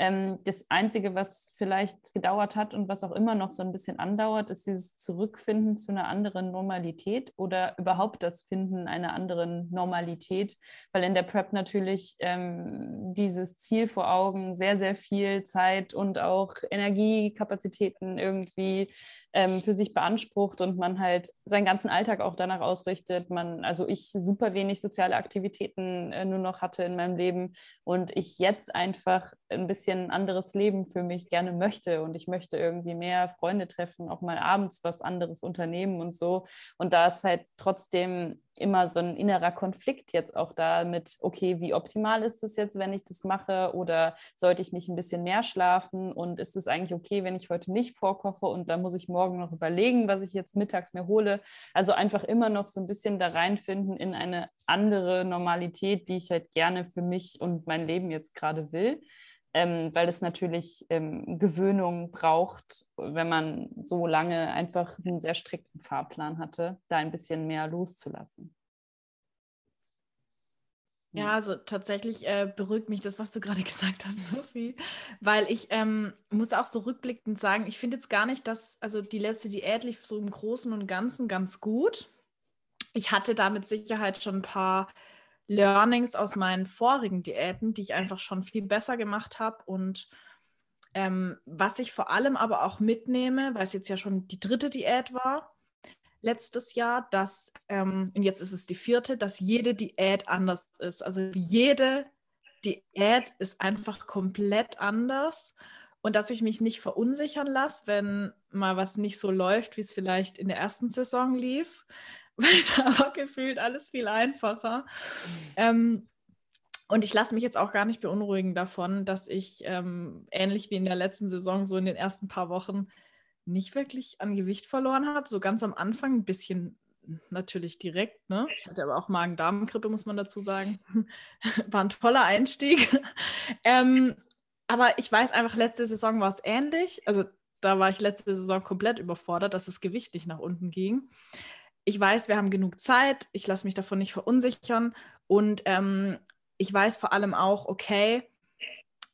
Ähm, das Einzige, was vielleicht gedauert hat und was auch immer noch so ein bisschen andauert, ist dieses Zurückfinden zu einer anderen Normalität oder überhaupt das Finden einer anderen Normalität, weil in der Prep natürlich ähm, dieses Ziel vor Augen sehr, sehr viel Zeit und auch Energiekapazitäten irgendwie ähm, für sich beansprucht und man halt seinen ganzen Alltag auch danach ausrichtet. Man, also ich super wenig soziale Aktivitäten äh, nur noch hatte in meinem Leben und ich jetzt einfach ein bisschen anderes Leben für mich gerne möchte und ich möchte irgendwie mehr Freunde treffen, auch mal abends was anderes unternehmen und so. Und da ist halt trotzdem immer so ein innerer Konflikt jetzt auch da mit, okay, wie optimal ist es jetzt, wenn ich das mache oder sollte ich nicht ein bisschen mehr schlafen und ist es eigentlich okay, wenn ich heute nicht vorkoche und dann muss ich morgen noch überlegen, was ich jetzt mittags mir hole. Also einfach immer noch so ein bisschen da reinfinden in eine andere Normalität, die ich halt gerne für mich und mein Leben jetzt gerade will. Ähm, weil es natürlich ähm, Gewöhnung braucht, wenn man so lange einfach einen sehr strikten Fahrplan hatte, da ein bisschen mehr loszulassen. Ja, also tatsächlich äh, beruhigt mich das, was du gerade [LAUGHS] gesagt hast, Sophie, weil ich ähm, muss auch so rückblickend sagen, ich finde jetzt gar nicht, dass, also die letzte Diät lief so im Großen und Ganzen ganz gut. Ich hatte da mit Sicherheit schon ein paar Learnings aus meinen vorigen Diäten, die ich einfach schon viel besser gemacht habe. Und ähm, was ich vor allem aber auch mitnehme, weil es jetzt ja schon die dritte Diät war letztes Jahr, dass, ähm, und jetzt ist es die vierte, dass jede Diät anders ist. Also jede Diät ist einfach komplett anders und dass ich mich nicht verunsichern lasse, wenn mal was nicht so läuft, wie es vielleicht in der ersten Saison lief, weil da war gefühlt alles viel einfacher. Ähm, und ich lasse mich jetzt auch gar nicht beunruhigen davon, dass ich ähm, ähnlich wie in der letzten Saison so in den ersten paar Wochen nicht wirklich an Gewicht verloren habe. So ganz am Anfang ein bisschen natürlich direkt. Ne? Ich hatte aber auch Magen-Darm-Grippe, muss man dazu sagen. [LAUGHS] War ein toller Einstieg. [LAUGHS] ähm, aber ich weiß einfach, letzte Saison war es ähnlich. Also da war ich letzte Saison komplett überfordert, dass das Gewicht nicht nach unten ging ich weiß, wir haben genug Zeit, ich lasse mich davon nicht verunsichern und ähm, ich weiß vor allem auch, okay,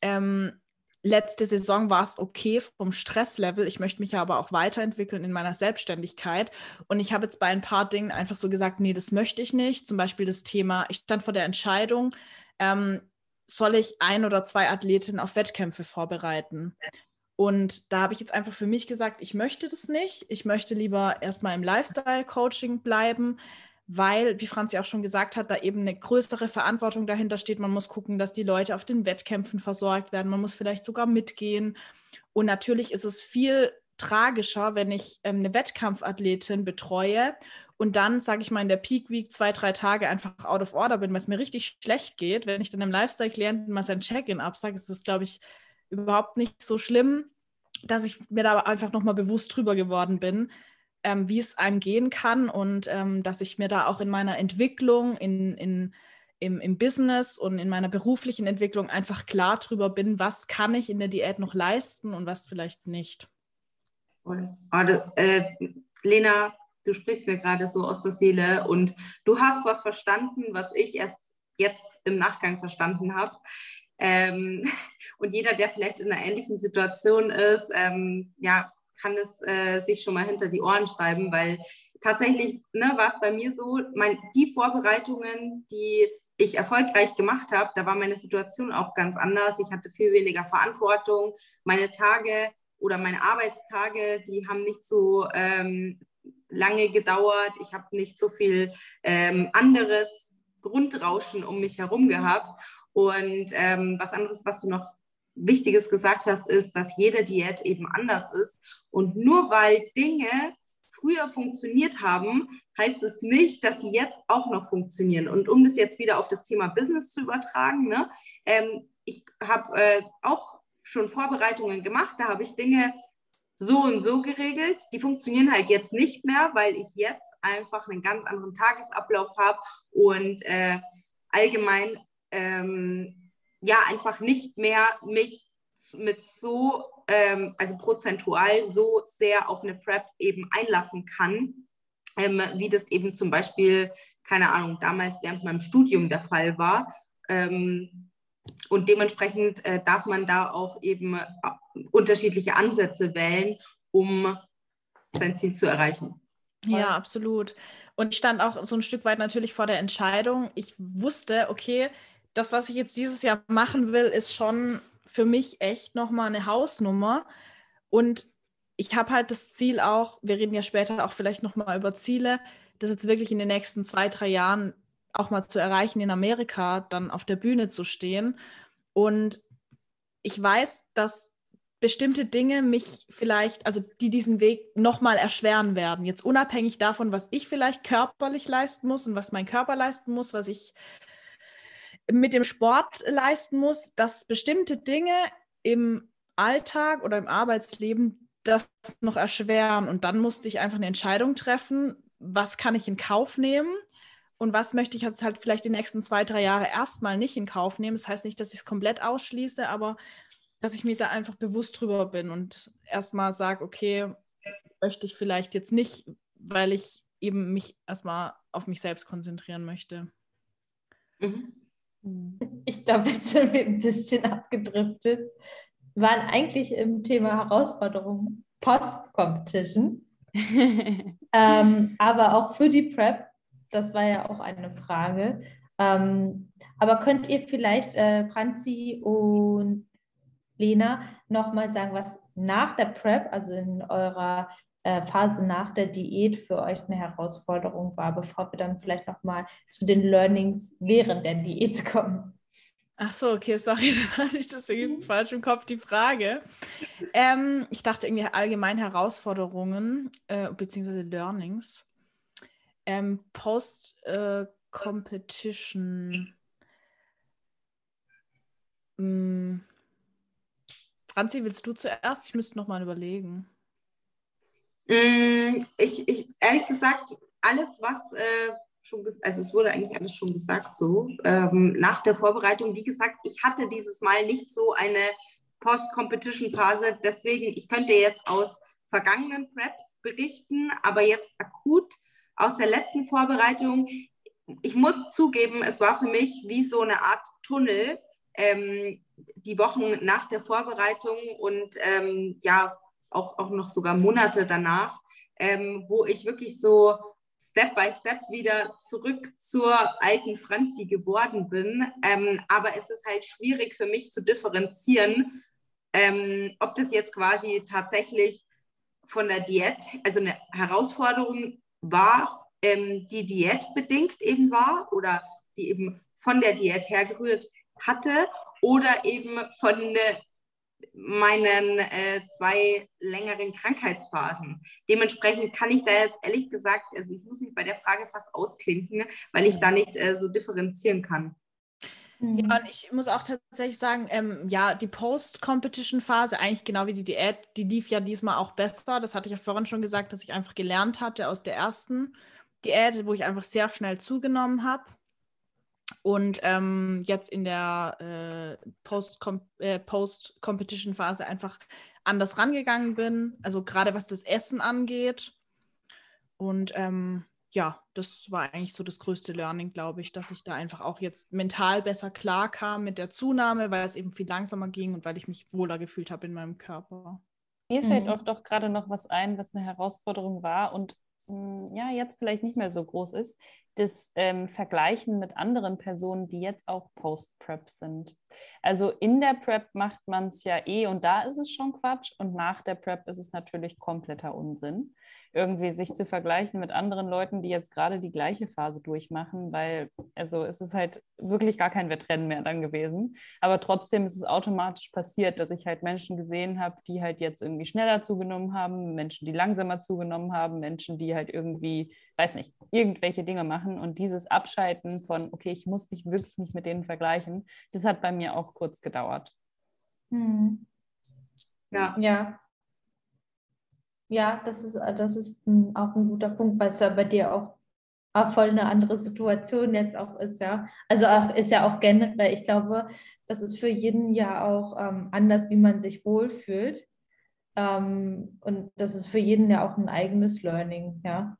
ähm, letzte Saison war es okay vom Stresslevel. Ich möchte mich ja aber auch weiterentwickeln in meiner Selbstständigkeit. Und ich habe jetzt bei ein paar Dingen einfach so gesagt, nee, das möchte ich nicht. Zum Beispiel das Thema, ich stand vor der Entscheidung, ähm, soll ich ein oder zwei Athletinnen auf Wettkämpfe vorbereiten? Und da habe ich jetzt einfach für mich gesagt, ich möchte das nicht. Ich möchte lieber erstmal im Lifestyle-Coaching bleiben, weil, wie Franzi auch schon gesagt hat, da eben eine größere Verantwortung dahinter steht. Man muss gucken, dass die Leute auf den Wettkämpfen versorgt werden. Man muss vielleicht sogar mitgehen. Und natürlich ist es viel tragischer, wenn ich ähm, eine Wettkampfathletin betreue und dann, sage ich mal, in der Peak Week zwei, drei Tage einfach out of order bin, weil es mir richtig schlecht geht. Wenn ich dann im Lifestyle-Klienten mal sein Check-in absage, ist das, glaube ich, überhaupt nicht so schlimm, dass ich mir da einfach nochmal bewusst drüber geworden bin, ähm, wie es einem gehen kann und ähm, dass ich mir da auch in meiner Entwicklung, in, in, im, im Business und in meiner beruflichen Entwicklung einfach klar drüber bin, was kann ich in der Diät noch leisten und was vielleicht nicht. Oh, das, äh, Lena, du sprichst mir gerade so aus der Seele und du hast was verstanden, was ich erst jetzt im Nachgang verstanden habe. Ähm, [LAUGHS] und jeder, der vielleicht in einer ähnlichen Situation ist, ähm, ja, kann es äh, sich schon mal hinter die Ohren schreiben, weil tatsächlich ne, war es bei mir so, mein, die Vorbereitungen, die ich erfolgreich gemacht habe, da war meine Situation auch ganz anders. Ich hatte viel weniger Verantwortung. Meine Tage oder meine Arbeitstage, die haben nicht so ähm, lange gedauert. Ich habe nicht so viel ähm, anderes Grundrauschen um mich herum gehabt. Und ähm, was anderes, was du noch Wichtiges gesagt hast, ist, dass jede Diät eben anders ist. Und nur weil Dinge früher funktioniert haben, heißt es nicht, dass sie jetzt auch noch funktionieren. Und um das jetzt wieder auf das Thema Business zu übertragen, ne, ähm, ich habe äh, auch schon Vorbereitungen gemacht, da habe ich Dinge so und so geregelt. Die funktionieren halt jetzt nicht mehr, weil ich jetzt einfach einen ganz anderen Tagesablauf habe und äh, allgemein ähm, ja einfach nicht mehr mich mit so, ähm, also prozentual so sehr auf eine Prep eben einlassen kann, ähm, wie das eben zum Beispiel, keine Ahnung, damals während meinem Studium der Fall war. Ähm, und dementsprechend äh, darf man da auch eben äh, unterschiedliche Ansätze wählen, um sein Ziel zu erreichen. Ja, absolut. Und ich stand auch so ein Stück weit natürlich vor der Entscheidung. Ich wusste, okay, das, was ich jetzt dieses Jahr machen will, ist schon für mich echt nochmal eine Hausnummer. Und ich habe halt das Ziel auch, wir reden ja später auch vielleicht nochmal über Ziele, das jetzt wirklich in den nächsten zwei, drei Jahren auch mal zu erreichen, in Amerika dann auf der Bühne zu stehen. Und ich weiß, dass bestimmte Dinge mich vielleicht, also die diesen Weg nochmal erschweren werden. Jetzt unabhängig davon, was ich vielleicht körperlich leisten muss und was mein Körper leisten muss, was ich mit dem Sport leisten muss, dass bestimmte Dinge im Alltag oder im Arbeitsleben das noch erschweren. Und dann musste ich einfach eine Entscheidung treffen, was kann ich in Kauf nehmen und was möchte ich jetzt halt vielleicht die nächsten zwei, drei Jahre erstmal nicht in Kauf nehmen. Das heißt nicht, dass ich es komplett ausschließe, aber dass ich mir da einfach bewusst drüber bin und erstmal sage, okay, möchte ich vielleicht jetzt nicht, weil ich eben mich erstmal auf mich selbst konzentrieren möchte. Mhm. Ich glaube, jetzt sind wir ein bisschen abgedriftet. Wir waren eigentlich im Thema Herausforderungen Post-Competition. [LAUGHS] ähm, aber auch für die Prep das war ja auch eine Frage. Ähm, aber könnt ihr vielleicht, äh, Franzi und Lena, nochmal sagen, was nach der Prep, also in eurer Phase nach der Diät für euch eine Herausforderung war, bevor wir dann vielleicht nochmal zu den Learnings während der Diät kommen? Ach so, okay, sorry, [LAUGHS] dann hatte ich das irgendwie falsch im Kopf, die Frage. Ähm, ich dachte irgendwie allgemein Herausforderungen äh, bzw. Learnings. Ähm, Post-Competition. Äh, hm. Franzi, willst du zuerst? Ich müsste noch mal überlegen. Mm, ich, ich, ehrlich gesagt, alles, was äh, schon, also es wurde eigentlich alles schon gesagt so. Ähm, nach der Vorbereitung, wie gesagt, ich hatte dieses Mal nicht so eine Post-Competition-Phase, deswegen, ich könnte jetzt aus vergangenen Preps berichten, aber jetzt akut aus der letzten Vorbereitung, ich muss zugeben, es war für mich wie so eine Art Tunnel, ähm, die Wochen nach der Vorbereitung und ähm, ja, auch, auch noch sogar Monate danach, ähm, wo ich wirklich so Step by Step wieder zurück zur alten Franzi geworden bin. Ähm, aber es ist halt schwierig für mich zu differenzieren, ähm, ob das jetzt quasi tatsächlich von der Diät, also eine Herausforderung war, ähm, die diätbedingt eben war oder die eben von der Diät hergerührt hatte oder eben von äh, meinen äh, zwei längeren Krankheitsphasen. Dementsprechend kann ich da jetzt ehrlich gesagt, also ich muss mich bei der Frage fast ausklinken, weil ich da nicht äh, so differenzieren kann. Ja, mhm. und ich muss auch tatsächlich sagen, ähm, ja, die Post-Competition-Phase, eigentlich genau wie die Diät, die lief ja diesmal auch besser. Das hatte ich ja vorhin schon gesagt, dass ich einfach gelernt hatte aus der ersten Diät, wo ich einfach sehr schnell zugenommen habe. Und ähm, jetzt in der äh, Post-Competition-Phase äh, einfach anders rangegangen bin. Also gerade was das Essen angeht. Und ähm, ja, das war eigentlich so das größte Learning, glaube ich, dass ich da einfach auch jetzt mental besser klar kam mit der Zunahme, weil es eben viel langsamer ging und weil ich mich wohler gefühlt habe in meinem Körper. Mir fällt mhm. auch doch gerade noch was ein, was eine Herausforderung war und hm, ja, jetzt vielleicht nicht mehr so groß ist, das ähm, Vergleichen mit anderen Personen, die jetzt auch Post-Prep sind. Also in der Prep macht man es ja eh und da ist es schon Quatsch und nach der Prep ist es natürlich kompletter Unsinn irgendwie sich zu vergleichen mit anderen Leuten, die jetzt gerade die gleiche Phase durchmachen, weil also es ist halt wirklich gar kein Wettrennen mehr dann gewesen. Aber trotzdem ist es automatisch passiert, dass ich halt Menschen gesehen habe, die halt jetzt irgendwie schneller zugenommen haben, Menschen, die langsamer zugenommen haben, Menschen, die halt irgendwie, weiß nicht, irgendwelche Dinge machen und dieses Abschalten von, okay, ich muss mich wirklich nicht mit denen vergleichen, das hat bei mir auch kurz gedauert. Hm. Ja. Ja, ja, das ist, das ist auch ein guter Punkt, weil es ja bei dir auch, auch voll eine andere Situation jetzt auch ist, ja. Also auch, ist ja auch generell, ich glaube, das ist für jeden ja auch ähm, anders, wie man sich wohlfühlt. Ähm, und das ist für jeden ja auch ein eigenes Learning, ja.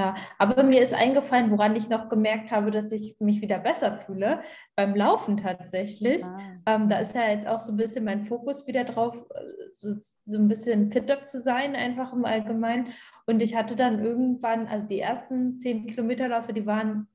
Ja, aber mir ist eingefallen, woran ich noch gemerkt habe, dass ich mich wieder besser fühle, beim Laufen tatsächlich. Ah. Ähm, da ist ja jetzt auch so ein bisschen mein Fokus wieder drauf, so, so ein bisschen fitter zu sein, einfach im Allgemeinen. Und ich hatte dann irgendwann, also die ersten zehn Kilometerläufe, die waren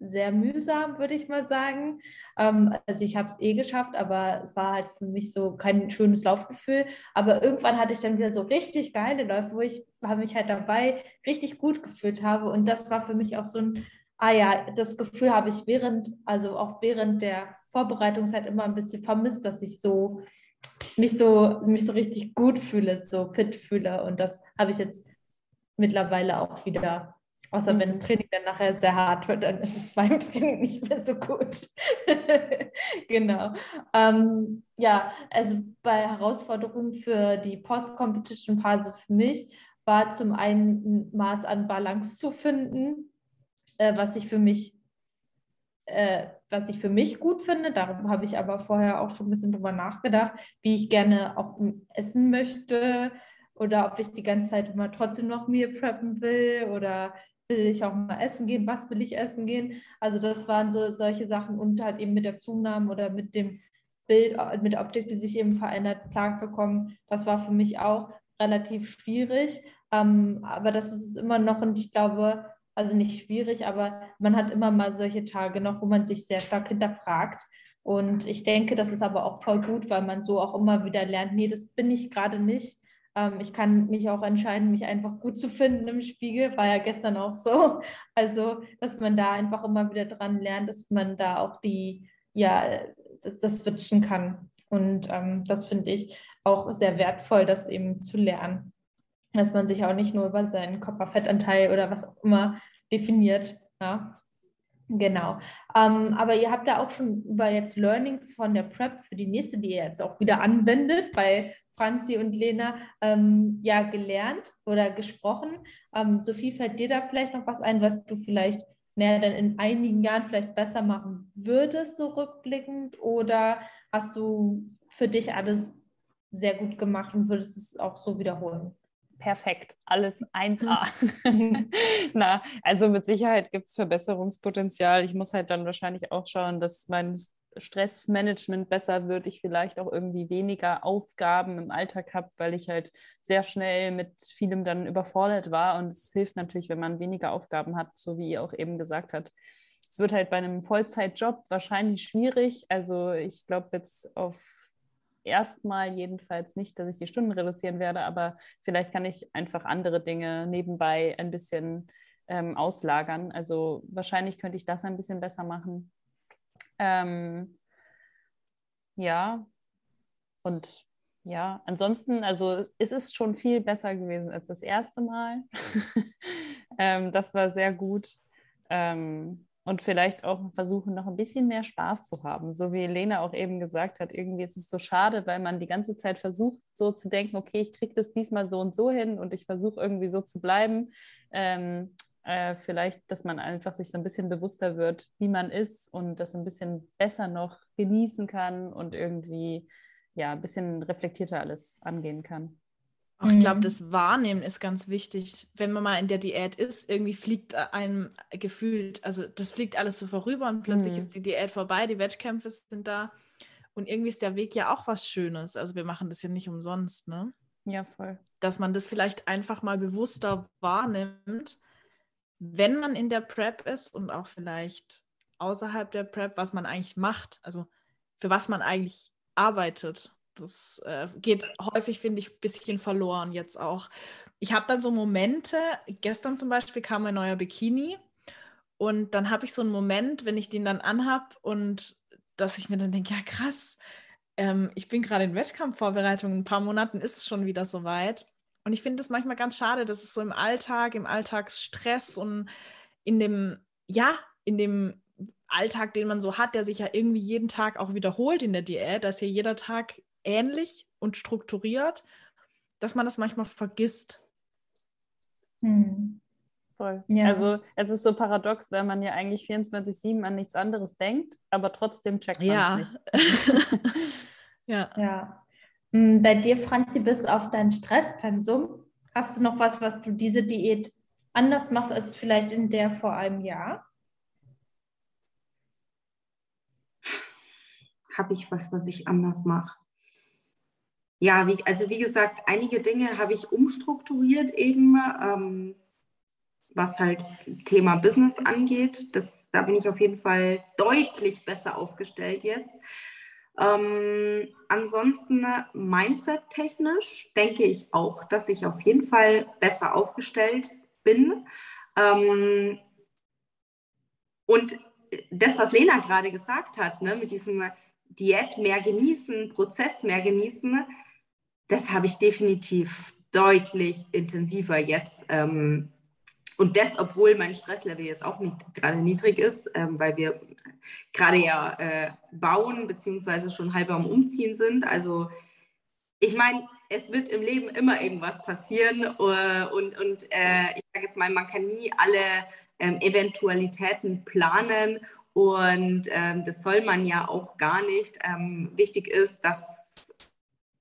sehr mühsam, würde ich mal sagen. Ähm, also ich habe es eh geschafft, aber es war halt für mich so kein schönes Laufgefühl. Aber irgendwann hatte ich dann wieder so richtig geile Läufe, wo ich mich halt dabei richtig gut gefühlt habe. Und das war für mich auch so ein, ah ja, das Gefühl habe ich während, also auch während der Vorbereitungszeit immer ein bisschen vermisst, dass ich so mich so, mich so richtig gut fühle, so fit fühle. Und das habe ich jetzt mittlerweile auch wieder Außer mhm. wenn das mhm. Training dann nachher sehr hart wird, dann ist es beim [LAUGHS] Training nicht mehr so gut. [LAUGHS] genau. Ähm, ja, also bei Herausforderungen für die Post-Competition-Phase für mich war zum einen ein Maß an Balance zu finden, äh, was ich für mich äh, was ich für mich gut finde. Darum habe ich aber vorher auch schon ein bisschen drüber nachgedacht, wie ich gerne auch essen möchte oder ob ich die ganze Zeit immer trotzdem noch Meal preppen will oder will ich auch mal essen gehen, was will ich essen gehen. Also das waren so solche Sachen und halt eben mit der Zunahme oder mit dem Bild, mit der Optik, die sich eben verändert, klarzukommen. Das war für mich auch relativ schwierig. Ähm, aber das ist immer noch, und ich glaube, also nicht schwierig, aber man hat immer mal solche Tage noch, wo man sich sehr stark hinterfragt. Und ich denke, das ist aber auch voll gut, weil man so auch immer wieder lernt, nee, das bin ich gerade nicht. Ähm, ich kann mich auch entscheiden, mich einfach gut zu finden im Spiegel. War ja gestern auch so. [LAUGHS] Also, dass man da einfach immer wieder dran lernt, dass man da auch die, ja, das switchen kann. Und ähm, das finde ich auch sehr wertvoll, das eben zu lernen. Dass man sich auch nicht nur über seinen Körperfettanteil oder was auch immer definiert. Ja. Genau. Ähm, aber ihr habt da auch schon über jetzt Learnings von der Prep für die nächste, die ihr jetzt auch wieder anwendet bei Franzi und Lena ähm, ja gelernt oder gesprochen. Ähm, Sophie, fällt dir da vielleicht noch was ein, was du vielleicht naja, dann in einigen Jahren vielleicht besser machen würdest, so rückblickend? Oder hast du für dich alles sehr gut gemacht und würdest es auch so wiederholen? perfekt, alles 1A. [LAUGHS] Na, also mit Sicherheit gibt es Verbesserungspotenzial. Ich muss halt dann wahrscheinlich auch schauen, dass mein Stressmanagement besser wird, ich vielleicht auch irgendwie weniger Aufgaben im Alltag habe, weil ich halt sehr schnell mit vielem dann überfordert war. Und es hilft natürlich, wenn man weniger Aufgaben hat, so wie ihr auch eben gesagt habt. Es wird halt bei einem Vollzeitjob wahrscheinlich schwierig. Also ich glaube jetzt auf erstmal jedenfalls nicht, dass ich die Stunden reduzieren werde, aber vielleicht kann ich einfach andere Dinge nebenbei ein bisschen ähm, auslagern. Also wahrscheinlich könnte ich das ein bisschen besser machen. Ähm, ja, und ja, ansonsten, also es ist schon viel besser gewesen als das erste Mal. [LAUGHS] ähm, das war sehr gut. Ähm, und vielleicht auch versuchen, noch ein bisschen mehr Spaß zu haben. So wie Lena auch eben gesagt hat, irgendwie ist es so schade, weil man die ganze Zeit versucht, so zu denken, okay, ich kriege das diesmal so und so hin und ich versuche irgendwie so zu bleiben. Ähm, äh, vielleicht, dass man einfach sich so ein bisschen bewusster wird, wie man ist und das ein bisschen besser noch genießen kann und irgendwie ja ein bisschen reflektierter alles angehen kann. Auch ich glaube, mhm. das Wahrnehmen ist ganz wichtig. Wenn man mal in der Diät ist, irgendwie fliegt einem gefühlt, also das fliegt alles so vorüber und plötzlich mhm. ist die Diät vorbei, die Wettkämpfe sind da. Und irgendwie ist der Weg ja auch was Schönes. Also wir machen das ja nicht umsonst, ne? Ja, voll. Dass man das vielleicht einfach mal bewusster wahrnimmt, wenn man in der Prep ist und auch vielleicht außerhalb der Prep, was man eigentlich macht, also für was man eigentlich arbeitet. Das äh, geht häufig, finde ich, ein bisschen verloren jetzt auch. Ich habe dann so Momente, gestern zum Beispiel kam ein neuer Bikini und dann habe ich so einen Moment, wenn ich den dann anhab und dass ich mir dann denke, ja krass, ähm, ich bin gerade in Wettkampfvorbereitung, in ein paar Monaten ist es schon wieder soweit. Und ich finde es manchmal ganz schade, dass es so im Alltag, im Alltagsstress und in dem, ja, in dem Alltag, den man so hat, der sich ja irgendwie jeden Tag auch wiederholt in der Diät, dass hier jeder Tag ähnlich und strukturiert, dass man das manchmal vergisst. Hm. Voll. Ja. Also es ist so paradox, weil man ja eigentlich 24-7 an nichts anderes denkt, aber trotzdem checkt man ja. es nicht. [LAUGHS] ja. ja. Hm, bei dir, Franzi, bis auf dein Stresspensum, hast du noch was, was du diese Diät anders machst als vielleicht in der vor einem Jahr? Habe ich was, was ich anders mache? Ja, wie, also wie gesagt, einige Dinge habe ich umstrukturiert eben, ähm, was halt Thema Business angeht. Das, da bin ich auf jeden Fall deutlich besser aufgestellt jetzt. Ähm, ansonsten mindset-technisch denke ich auch, dass ich auf jeden Fall besser aufgestellt bin. Ähm, und das, was Lena gerade gesagt hat, ne, mit diesem Diät mehr genießen, Prozess mehr genießen, das habe ich definitiv deutlich intensiver jetzt. Ähm, und das, obwohl mein Stresslevel jetzt auch nicht gerade niedrig ist, ähm, weil wir gerade ja äh, bauen, beziehungsweise schon halb am Umziehen sind. Also ich meine, es wird im Leben immer irgendwas passieren äh, und, und äh, ich sage jetzt mal, man kann nie alle ähm, Eventualitäten planen und ähm, das soll man ja auch gar nicht. Ähm, wichtig ist, dass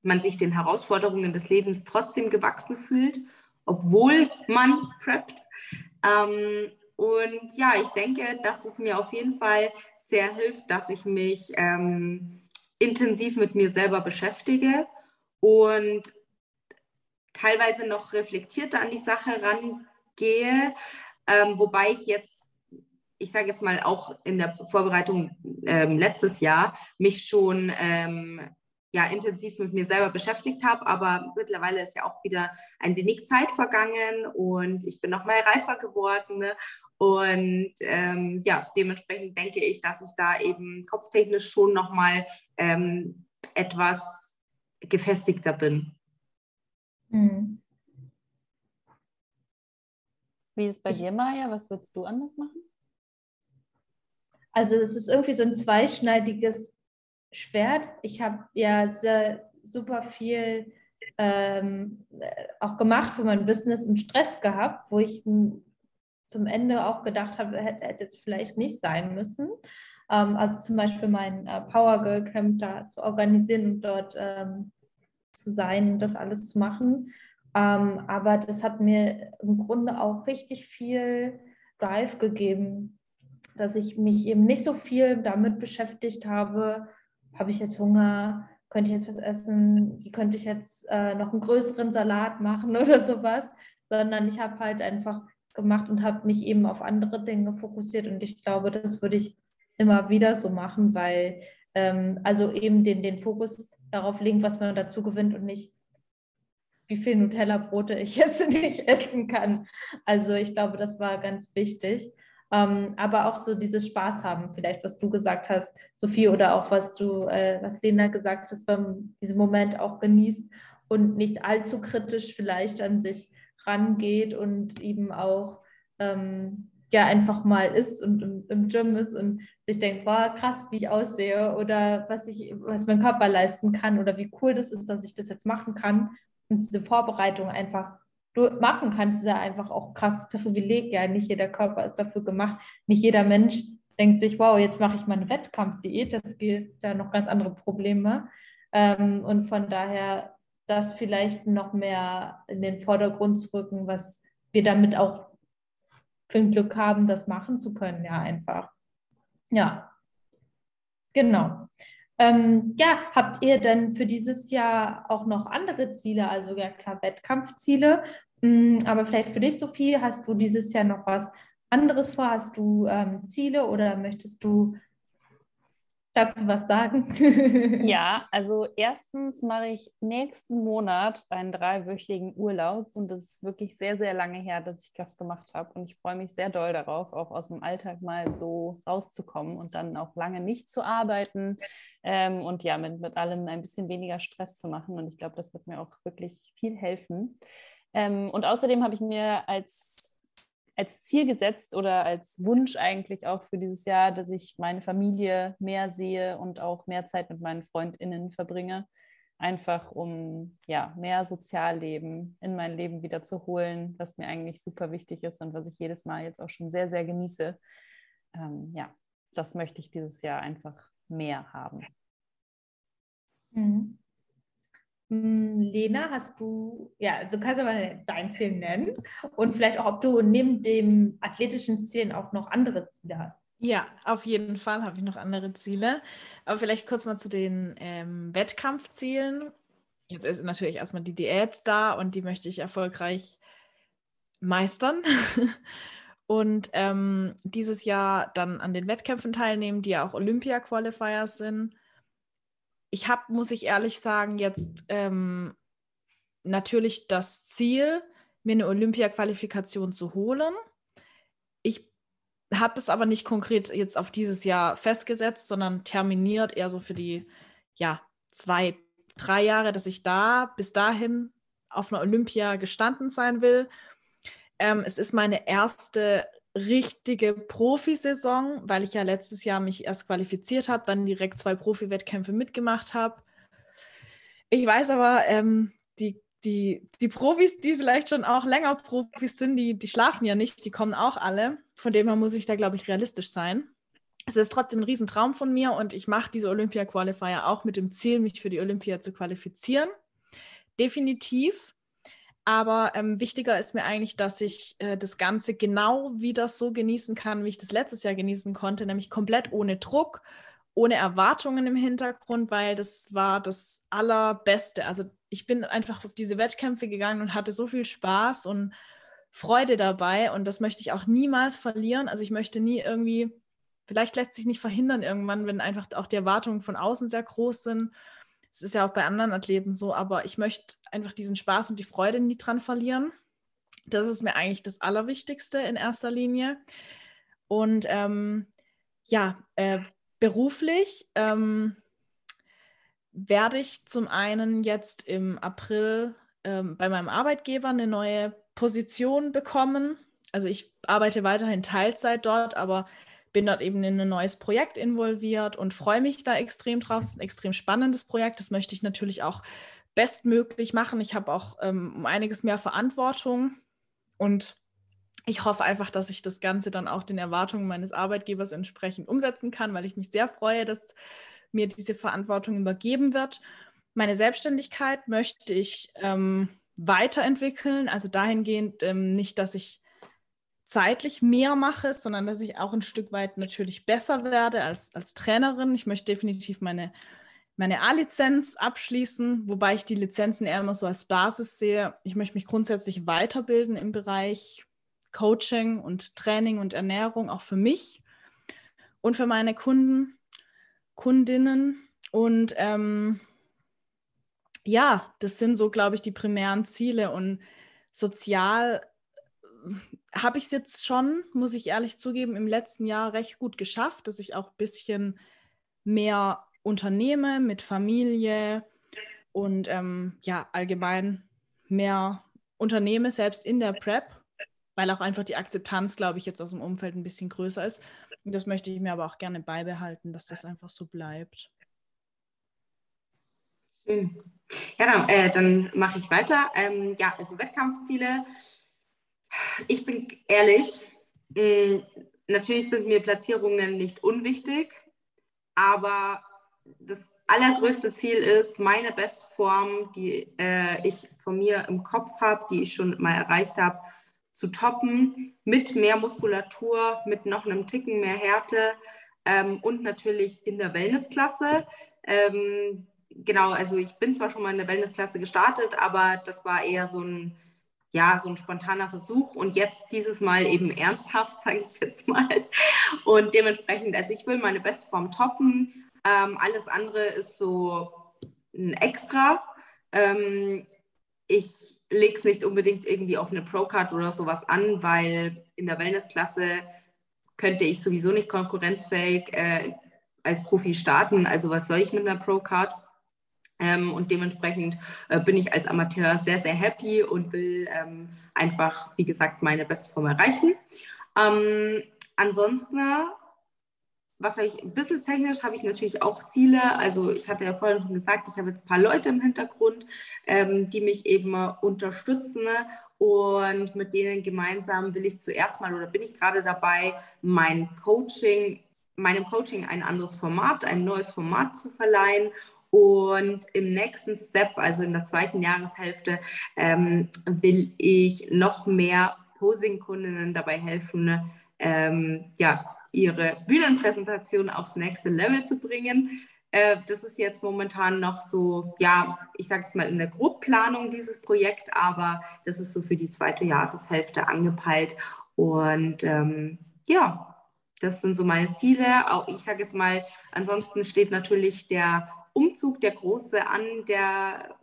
man sich den Herausforderungen des Lebens trotzdem gewachsen fühlt, obwohl man preppt. Ähm, und ja, ich denke, dass es mir auf jeden Fall sehr hilft, dass ich mich ähm, intensiv mit mir selber beschäftige und teilweise noch reflektierter an die Sache rangehe, ähm, wobei ich jetzt, ich sage jetzt mal auch in der Vorbereitung ähm, letztes Jahr, mich schon ähm, ja, intensiv mit mir selber beschäftigt habe, aber mittlerweile ist ja auch wieder ein wenig Zeit vergangen und ich bin noch mal reifer geworden. Ne? Und ähm, ja, dementsprechend denke ich, dass ich da eben kopftechnisch schon noch mal ähm, etwas gefestigter bin. Mhm. Wie ist es bei dir, Maja? Was würdest du anders machen? Also es ist irgendwie so ein zweischneidiges Schwert. Ich habe ja sehr, super viel ähm, auch gemacht für mein Business und Stress gehabt, wo ich zum Ende auch gedacht habe, hätte, hätte jetzt vielleicht nicht sein müssen. Ähm, also zum Beispiel mein äh, Power Girl Camp da zu organisieren und dort ähm, zu sein und das alles zu machen. Ähm, aber das hat mir im Grunde auch richtig viel Drive gegeben, dass ich mich eben nicht so viel damit beschäftigt habe, habe ich jetzt Hunger, könnte ich jetzt was essen, wie könnte ich jetzt äh, noch einen größeren Salat machen [LAUGHS] oder sowas, sondern ich habe halt einfach gemacht und habe mich eben auf andere Dinge fokussiert und ich glaube, das würde ich immer wieder so machen, weil ähm, also eben den, den Fokus darauf legen, was man dazu gewinnt und nicht, wie viel Nutella-Brote ich [LAUGHS] jetzt nicht essen kann. Also ich glaube, das war ganz wichtig. Ähm, aber auch so dieses Spaß haben, vielleicht, was du gesagt hast, Sophie, oder auch was du, äh, was Lena gesagt hat, beim diesen Moment auch genießt und nicht allzu kritisch vielleicht an sich rangeht und eben auch ähm, ja einfach mal ist und im, im Gym ist und sich denkt, boah, krass, wie ich aussehe oder was ich, was mein Körper leisten kann oder wie cool das ist, dass ich das jetzt machen kann und diese Vorbereitung einfach du machen kannst, ist ja einfach auch krass Privileg. Ja, nicht jeder Körper ist dafür gemacht. Nicht jeder Mensch denkt sich, wow, jetzt mache ich mal eine Wettkampfdiät. Das gibt ja noch ganz andere Probleme. Ähm, und von daher das vielleicht noch mehr in den Vordergrund zu rücken, was wir damit auch für ein Glück haben, das machen zu können, ja, einfach. Ja, genau. Ähm, ja, habt ihr denn für dieses Jahr auch noch andere Ziele? Also ja klar, Wettkampfziele. Mm, aber vielleicht für dich, Sophie, hast du dieses Jahr noch was anderes vor? Hast du ähm, Ziele oder möchtest du dazu was sagen? ja, [LAUGHS] also erstens mache ich nächsten Monat einen dreiwöchigen Urlaub und es ist wirklich sehr, sehr lange her, dass ich das gemacht habe und ich freue mich sehr doll darauf, auch aus dem Alltag mal so rauszukommen und dann auch lange nicht zu arbeiten ähm, und ja, mit, mit allem ein bisschen weniger Stress zu machen und ich glaube, das wird mir auch wirklich viel helfen. Ähm, und außerdem habe ich mir als als Ziel gesetzt oder als Wunsch eigentlich auch für dieses Jahr, dass ich meine Familie mehr sehe und auch mehr Zeit mit meinen FreundInnen verbringe. Einfach um ja, mehr Sozialleben in mein Leben wieder zu holen, was mir eigentlich super wichtig ist und was ich jedes Mal jetzt auch schon sehr, sehr genieße. Ähm, ja, das möchte ich dieses Jahr einfach mehr haben. Mhm. Hm, Lena, hast du, ja, also kannst du mal dein Ziel nennen und vielleicht auch, ob du neben dem athletischen Zielen auch noch andere Ziele hast. Ja, auf jeden Fall habe ich noch andere Ziele. Aber vielleicht kurz mal zu den ähm, Wettkampfzielen. Jetzt ist natürlich erstmal die Diät da und die möchte ich erfolgreich meistern. [LAUGHS] und ähm, dieses Jahr dann an den Wettkämpfen teilnehmen, die ja auch Olympia-Qualifiers sind ich habe, muss ich ehrlich sagen, jetzt ähm, natürlich das Ziel, mir eine Olympia-Qualifikation zu holen. Ich habe das aber nicht konkret jetzt auf dieses Jahr festgesetzt, sondern terminiert eher so für die ja, zwei, drei Jahre, dass ich da bis dahin auf einer Olympia gestanden sein will. Ähm, es ist meine erste richtige Profisaison, weil ich ja letztes Jahr mich erst qualifiziert habe, dann direkt zwei Profi-Wettkämpfe mitgemacht habe. Ich weiß aber, ähm, die, die, die Profis, die vielleicht schon auch länger Profis sind, die, die schlafen ja nicht, die kommen auch alle. Von dem her muss ich da, glaube ich, realistisch sein. Es ist trotzdem ein Riesentraum von mir und ich mache diese Olympia-Qualifier auch mit dem Ziel, mich für die Olympia zu qualifizieren. Definitiv. Aber ähm, wichtiger ist mir eigentlich, dass ich äh, das Ganze genau wieder so genießen kann, wie ich das letztes Jahr genießen konnte, nämlich komplett ohne Druck, ohne Erwartungen im Hintergrund, weil das war das Allerbeste. Also ich bin einfach auf diese Wettkämpfe gegangen und hatte so viel Spaß und Freude dabei und das möchte ich auch niemals verlieren. Also ich möchte nie irgendwie, vielleicht lässt sich nicht verhindern irgendwann, wenn einfach auch die Erwartungen von außen sehr groß sind es ist ja auch bei anderen Athleten so, aber ich möchte einfach diesen Spaß und die Freude nie dran verlieren. Das ist mir eigentlich das Allerwichtigste in erster Linie. Und ähm, ja, äh, beruflich ähm, werde ich zum einen jetzt im April ähm, bei meinem Arbeitgeber eine neue Position bekommen. Also ich arbeite weiterhin Teilzeit dort, aber bin dort eben in ein neues Projekt involviert und freue mich da extrem drauf. Es ist ein extrem spannendes Projekt. Das möchte ich natürlich auch bestmöglich machen. Ich habe auch ähm, um einiges mehr Verantwortung und ich hoffe einfach, dass ich das Ganze dann auch den Erwartungen meines Arbeitgebers entsprechend umsetzen kann, weil ich mich sehr freue, dass mir diese Verantwortung übergeben wird. Meine Selbstständigkeit möchte ich ähm, weiterentwickeln, also dahingehend ähm, nicht, dass ich zeitlich mehr mache, sondern dass ich auch ein Stück weit natürlich besser werde als, als Trainerin. Ich möchte definitiv meine, meine A-Lizenz abschließen, wobei ich die Lizenzen eher immer so als Basis sehe. Ich möchte mich grundsätzlich weiterbilden im Bereich Coaching und Training und Ernährung, auch für mich und für meine Kunden, Kundinnen. Und ähm, ja, das sind so, glaube ich, die primären Ziele und sozial habe ich es jetzt schon, muss ich ehrlich zugeben, im letzten Jahr recht gut geschafft, dass ich auch ein bisschen mehr unternehme mit Familie und ähm, ja, allgemein mehr unternehme, selbst in der Prep, weil auch einfach die Akzeptanz, glaube ich, jetzt aus dem Umfeld ein bisschen größer ist. Und das möchte ich mir aber auch gerne beibehalten, dass das einfach so bleibt. Ja, dann, äh, dann mache ich weiter. Ähm, ja, also Wettkampfziele ich bin ehrlich, mm, natürlich sind mir Platzierungen nicht unwichtig, aber das allergrößte Ziel ist, meine Bestform, die äh, ich von mir im Kopf habe, die ich schon mal erreicht habe, zu toppen, mit mehr Muskulatur, mit noch einem Ticken mehr Härte, ähm, und natürlich in der Wellnessklasse. Ähm, genau, also ich bin zwar schon mal in der Wellnessklasse gestartet, aber das war eher so ein, ja, so ein spontaner Versuch und jetzt dieses Mal eben ernsthaft, [LAUGHS] sage ich jetzt mal. Und dementsprechend, also ich will meine Bestform toppen. Ähm, alles andere ist so ein Extra. Ähm, ich lege es nicht unbedingt irgendwie auf eine Pro-Card oder sowas an, weil in der Wellnessklasse könnte ich sowieso nicht konkurrenzfähig äh, als Profi starten. Also was soll ich mit einer Pro-Card? Ähm, und dementsprechend äh, bin ich als Amateur sehr, sehr happy und will ähm, einfach, wie gesagt, meine Bestform erreichen. Ähm, ansonsten was habe ich, businesstechnisch habe ich natürlich auch Ziele. Also ich hatte ja vorhin schon gesagt, ich habe jetzt ein paar Leute im Hintergrund, ähm, die mich eben unterstützen und mit denen gemeinsam will ich zuerst mal oder bin ich gerade dabei, mein Coaching, meinem Coaching ein anderes Format, ein neues Format zu verleihen und im nächsten Step, also in der zweiten Jahreshälfte, ähm, will ich noch mehr Posing-Kundinnen dabei helfen, ähm, ja, ihre Bühnenpräsentation aufs nächste Level zu bringen. Äh, das ist jetzt momentan noch so, ja, ich sage es mal in der Grobplanung dieses Projekt, aber das ist so für die zweite Jahreshälfte angepeilt. Und ähm, ja, das sind so meine Ziele. Auch ich sage jetzt mal, ansonsten steht natürlich der Umzug, der große an, der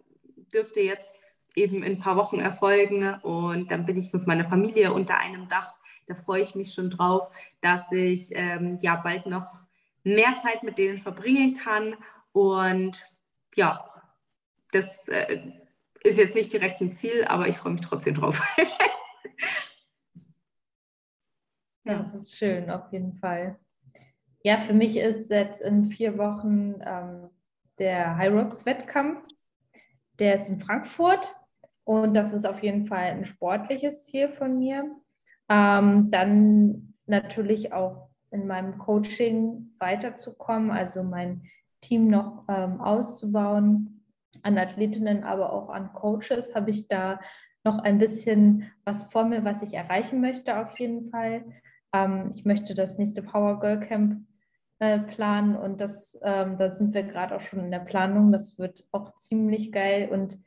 dürfte jetzt eben in ein paar Wochen erfolgen und dann bin ich mit meiner Familie unter einem Dach. Da freue ich mich schon drauf, dass ich ähm, ja bald noch mehr Zeit mit denen verbringen kann und ja, das äh, ist jetzt nicht direkt ein Ziel, aber ich freue mich trotzdem drauf. [LAUGHS] ja, das ist schön, auf jeden Fall. Ja, für mich ist jetzt in vier Wochen ähm, der High Rocks Wettkampf. Der ist in Frankfurt und das ist auf jeden Fall ein sportliches Ziel von mir. Ähm, dann natürlich auch in meinem Coaching weiterzukommen, also mein Team noch ähm, auszubauen, an Athletinnen, aber auch an Coaches habe ich da noch ein bisschen was vor mir, was ich erreichen möchte auf jeden Fall. Ähm, ich möchte das nächste Power Girl Camp äh, planen und das, ähm, da sind wir gerade auch schon in der Planung. Das wird auch ziemlich geil und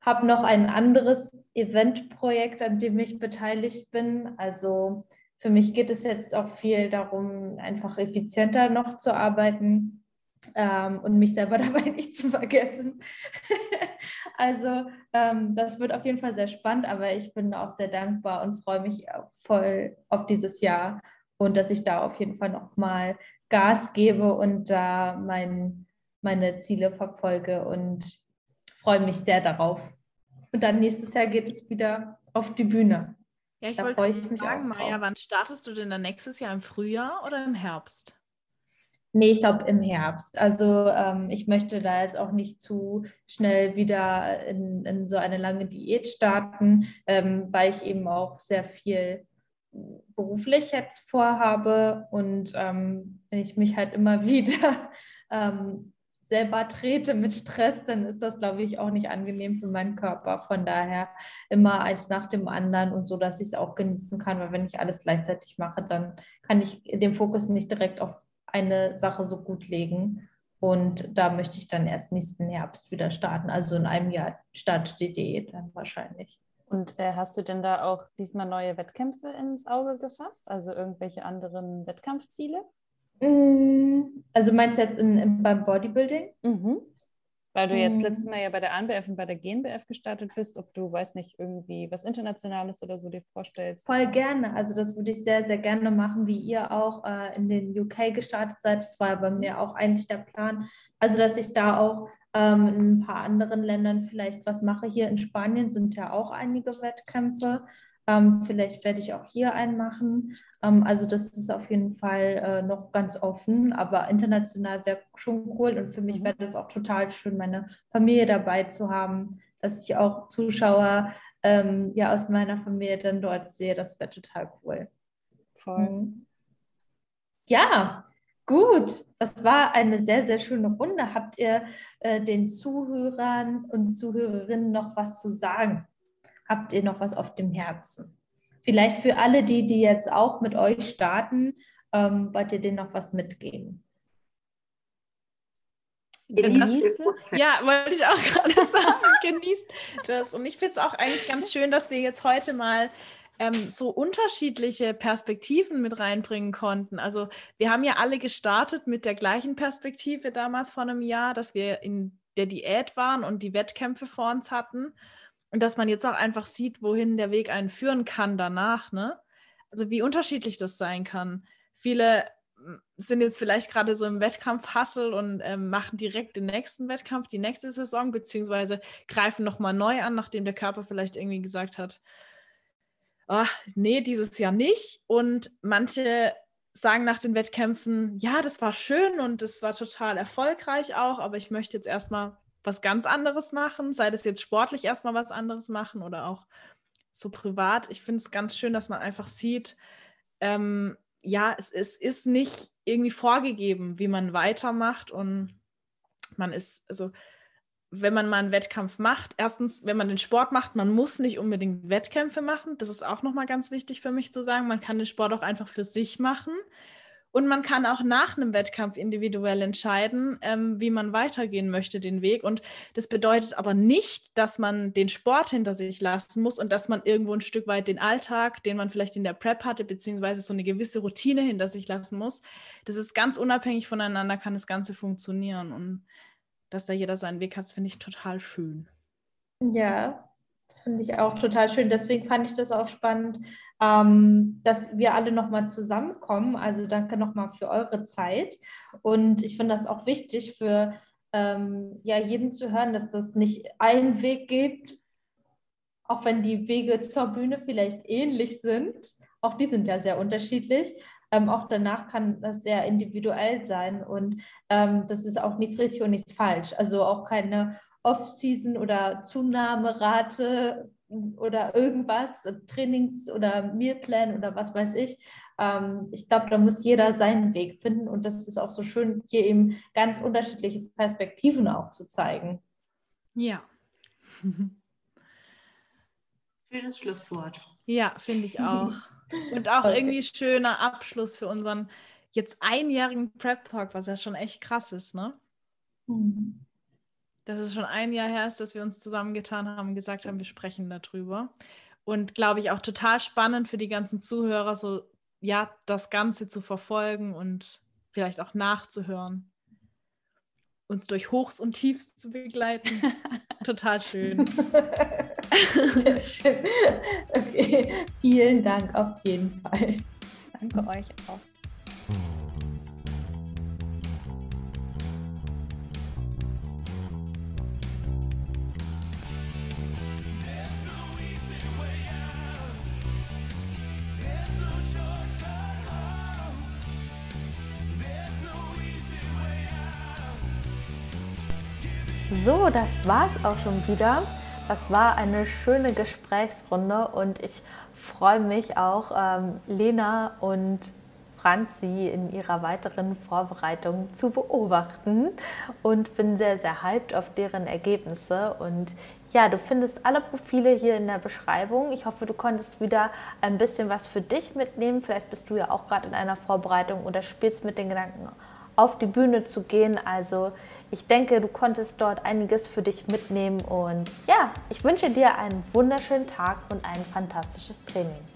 habe noch ein anderes Eventprojekt, an dem ich beteiligt bin. Also für mich geht es jetzt auch viel darum, einfach effizienter noch zu arbeiten ähm, und mich selber [LAUGHS] dabei nicht zu vergessen. [LAUGHS] also ähm, das wird auf jeden Fall sehr spannend, aber ich bin auch sehr dankbar und freue mich voll auf dieses Jahr und dass ich da auf jeden Fall nochmal Gas gebe und da mein, meine Ziele verfolge und freue mich sehr darauf. Und dann nächstes Jahr geht es wieder auf die Bühne. Ja, ich da wollte ich mich fragen, Maja, wann startest du denn dann nächstes Jahr im Frühjahr oder im Herbst? Nee, ich glaube im Herbst. Also ähm, ich möchte da jetzt auch nicht zu schnell wieder in, in so eine lange Diät starten, ähm, weil ich eben auch sehr viel beruflich jetzt vorhabe und ähm, wenn ich mich halt immer [LAUGHS] wieder ähm, selber trete mit Stress, dann ist das, glaube ich, auch nicht angenehm für meinen Körper. Von daher immer eins nach dem anderen und so, dass ich es auch genießen kann, weil wenn ich alles gleichzeitig mache, dann kann ich den Fokus nicht direkt auf eine Sache so gut legen. Und da möchte ich dann erst nächsten Herbst wieder starten. Also in einem Jahr startet die Diät dann wahrscheinlich. Und äh, hast du denn da auch diesmal neue Wettkämpfe ins Auge gefasst? Also irgendwelche anderen Wettkampfziele? Mm, also meinst du jetzt in, in, beim Bodybuilding? Mhm. Weil du jetzt mhm. letztes Mal ja bei der ANBF und bei der GNBF gestartet bist, ob du, weiß nicht, irgendwie was Internationales oder so dir vorstellst. Voll gerne. Also das würde ich sehr, sehr gerne machen, wie ihr auch äh, in den UK gestartet seid. Das war bei mir auch eigentlich der Plan. Also dass ich da auch ähm, in ein paar anderen Ländern vielleicht was mache. Hier in Spanien sind ja auch einige Wettkämpfe. Ähm, vielleicht werde ich auch hier einen machen. Ähm, also das ist auf jeden Fall äh, noch ganz offen, aber international wäre schon cool und für mich mhm. wäre das auch total schön, meine Familie dabei zu haben, dass ich auch Zuschauer ähm, ja aus meiner Familie dann dort sehe. Das wäre total cool. Voll. Mhm. Ja, Gut, das war eine sehr, sehr schöne Runde. Habt ihr äh, den Zuhörern und Zuhörerinnen noch was zu sagen? habt ihr noch was auf dem Herzen? Vielleicht für alle die, die jetzt auch mit euch starten, ähm, wollt ihr denen noch was mitgeben? Genießt es. Ja, wollte ich auch [LAUGHS] gerade sagen. genießt das. Und ich finde es auch eigentlich ganz schön, dass wir jetzt heute mal ähm, so unterschiedliche Perspektiven mit reinbringen konnten. Also wir haben ja alle gestartet mit der gleichen Perspektive damals vor einem Jahr, dass wir in der Diät waren und die Wettkämpfe vor uns hatten. Und dass man jetzt auch einfach sieht, wohin der Weg einen führen kann danach. Ne? Also wie unterschiedlich das sein kann. Viele sind jetzt vielleicht gerade so im Wettkampf-Hustle und ähm, machen direkt den nächsten Wettkampf, die nächste Saison, beziehungsweise greifen nochmal neu an, nachdem der Körper vielleicht irgendwie gesagt hat, oh, nee, dieses Jahr nicht. Und manche sagen nach den Wettkämpfen, ja, das war schön und das war total erfolgreich auch, aber ich möchte jetzt erstmal was ganz anderes machen, sei das jetzt sportlich erstmal was anderes machen oder auch so privat. Ich finde es ganz schön, dass man einfach sieht, ähm, ja, es, es ist nicht irgendwie vorgegeben, wie man weitermacht und man ist, also wenn man mal einen Wettkampf macht, erstens, wenn man den Sport macht, man muss nicht unbedingt Wettkämpfe machen. Das ist auch nochmal ganz wichtig für mich zu sagen. Man kann den Sport auch einfach für sich machen. Und man kann auch nach einem Wettkampf individuell entscheiden, ähm, wie man weitergehen möchte, den Weg. Und das bedeutet aber nicht, dass man den Sport hinter sich lassen muss und dass man irgendwo ein Stück weit den Alltag, den man vielleicht in der Prep hatte, beziehungsweise so eine gewisse Routine hinter sich lassen muss. Das ist ganz unabhängig voneinander, kann das Ganze funktionieren. Und dass da jeder seinen Weg hat, finde ich total schön. Ja, das finde ich auch total schön. Deswegen fand ich das auch spannend, ähm, dass wir alle nochmal zusammenkommen. Also danke nochmal für eure Zeit. Und ich finde das auch wichtig für ähm, ja, jeden zu hören, dass das nicht einen Weg gibt, auch wenn die Wege zur Bühne vielleicht ähnlich sind. Auch die sind ja sehr unterschiedlich. Ähm, auch danach kann das sehr individuell sein und ähm, das ist auch nichts richtig und nichts falsch. Also auch keine Off-Season oder Zunahmerate oder irgendwas, Trainings- oder Mealplan oder was weiß ich. Ähm, ich glaube, da muss jeder seinen Weg finden und das ist auch so schön, hier eben ganz unterschiedliche Perspektiven auch zu zeigen. Ja. Schönes Schlusswort. Ja, finde ich auch. [LAUGHS] Und auch okay. irgendwie schöner Abschluss für unseren jetzt einjährigen Prep Talk, was ja schon echt krass ist, ne? Mhm. Dass es schon ein Jahr her ist, dass wir uns zusammengetan haben und gesagt haben, wir sprechen darüber. Und glaube ich auch total spannend für die ganzen Zuhörer, so ja, das Ganze zu verfolgen und vielleicht auch nachzuhören. Uns durch Hochs und Tiefs zu begleiten. [LAUGHS] total schön. [LAUGHS] schön. [LAUGHS] Okay, vielen Dank auf jeden Fall. Danke euch auch. So, das war's auch schon wieder. Das war eine schöne Gesprächsrunde und ich freue mich auch, ähm, Lena und Franzi in ihrer weiteren Vorbereitung zu beobachten und bin sehr, sehr hyped auf deren Ergebnisse. Und ja, du findest alle Profile hier in der Beschreibung. Ich hoffe, du konntest wieder ein bisschen was für dich mitnehmen. Vielleicht bist du ja auch gerade in einer Vorbereitung oder spielst mit den Gedanken, auf die Bühne zu gehen. Also ich denke, du konntest dort einiges für dich mitnehmen und ja, ich wünsche dir einen wunderschönen Tag und ein fantastisches Training.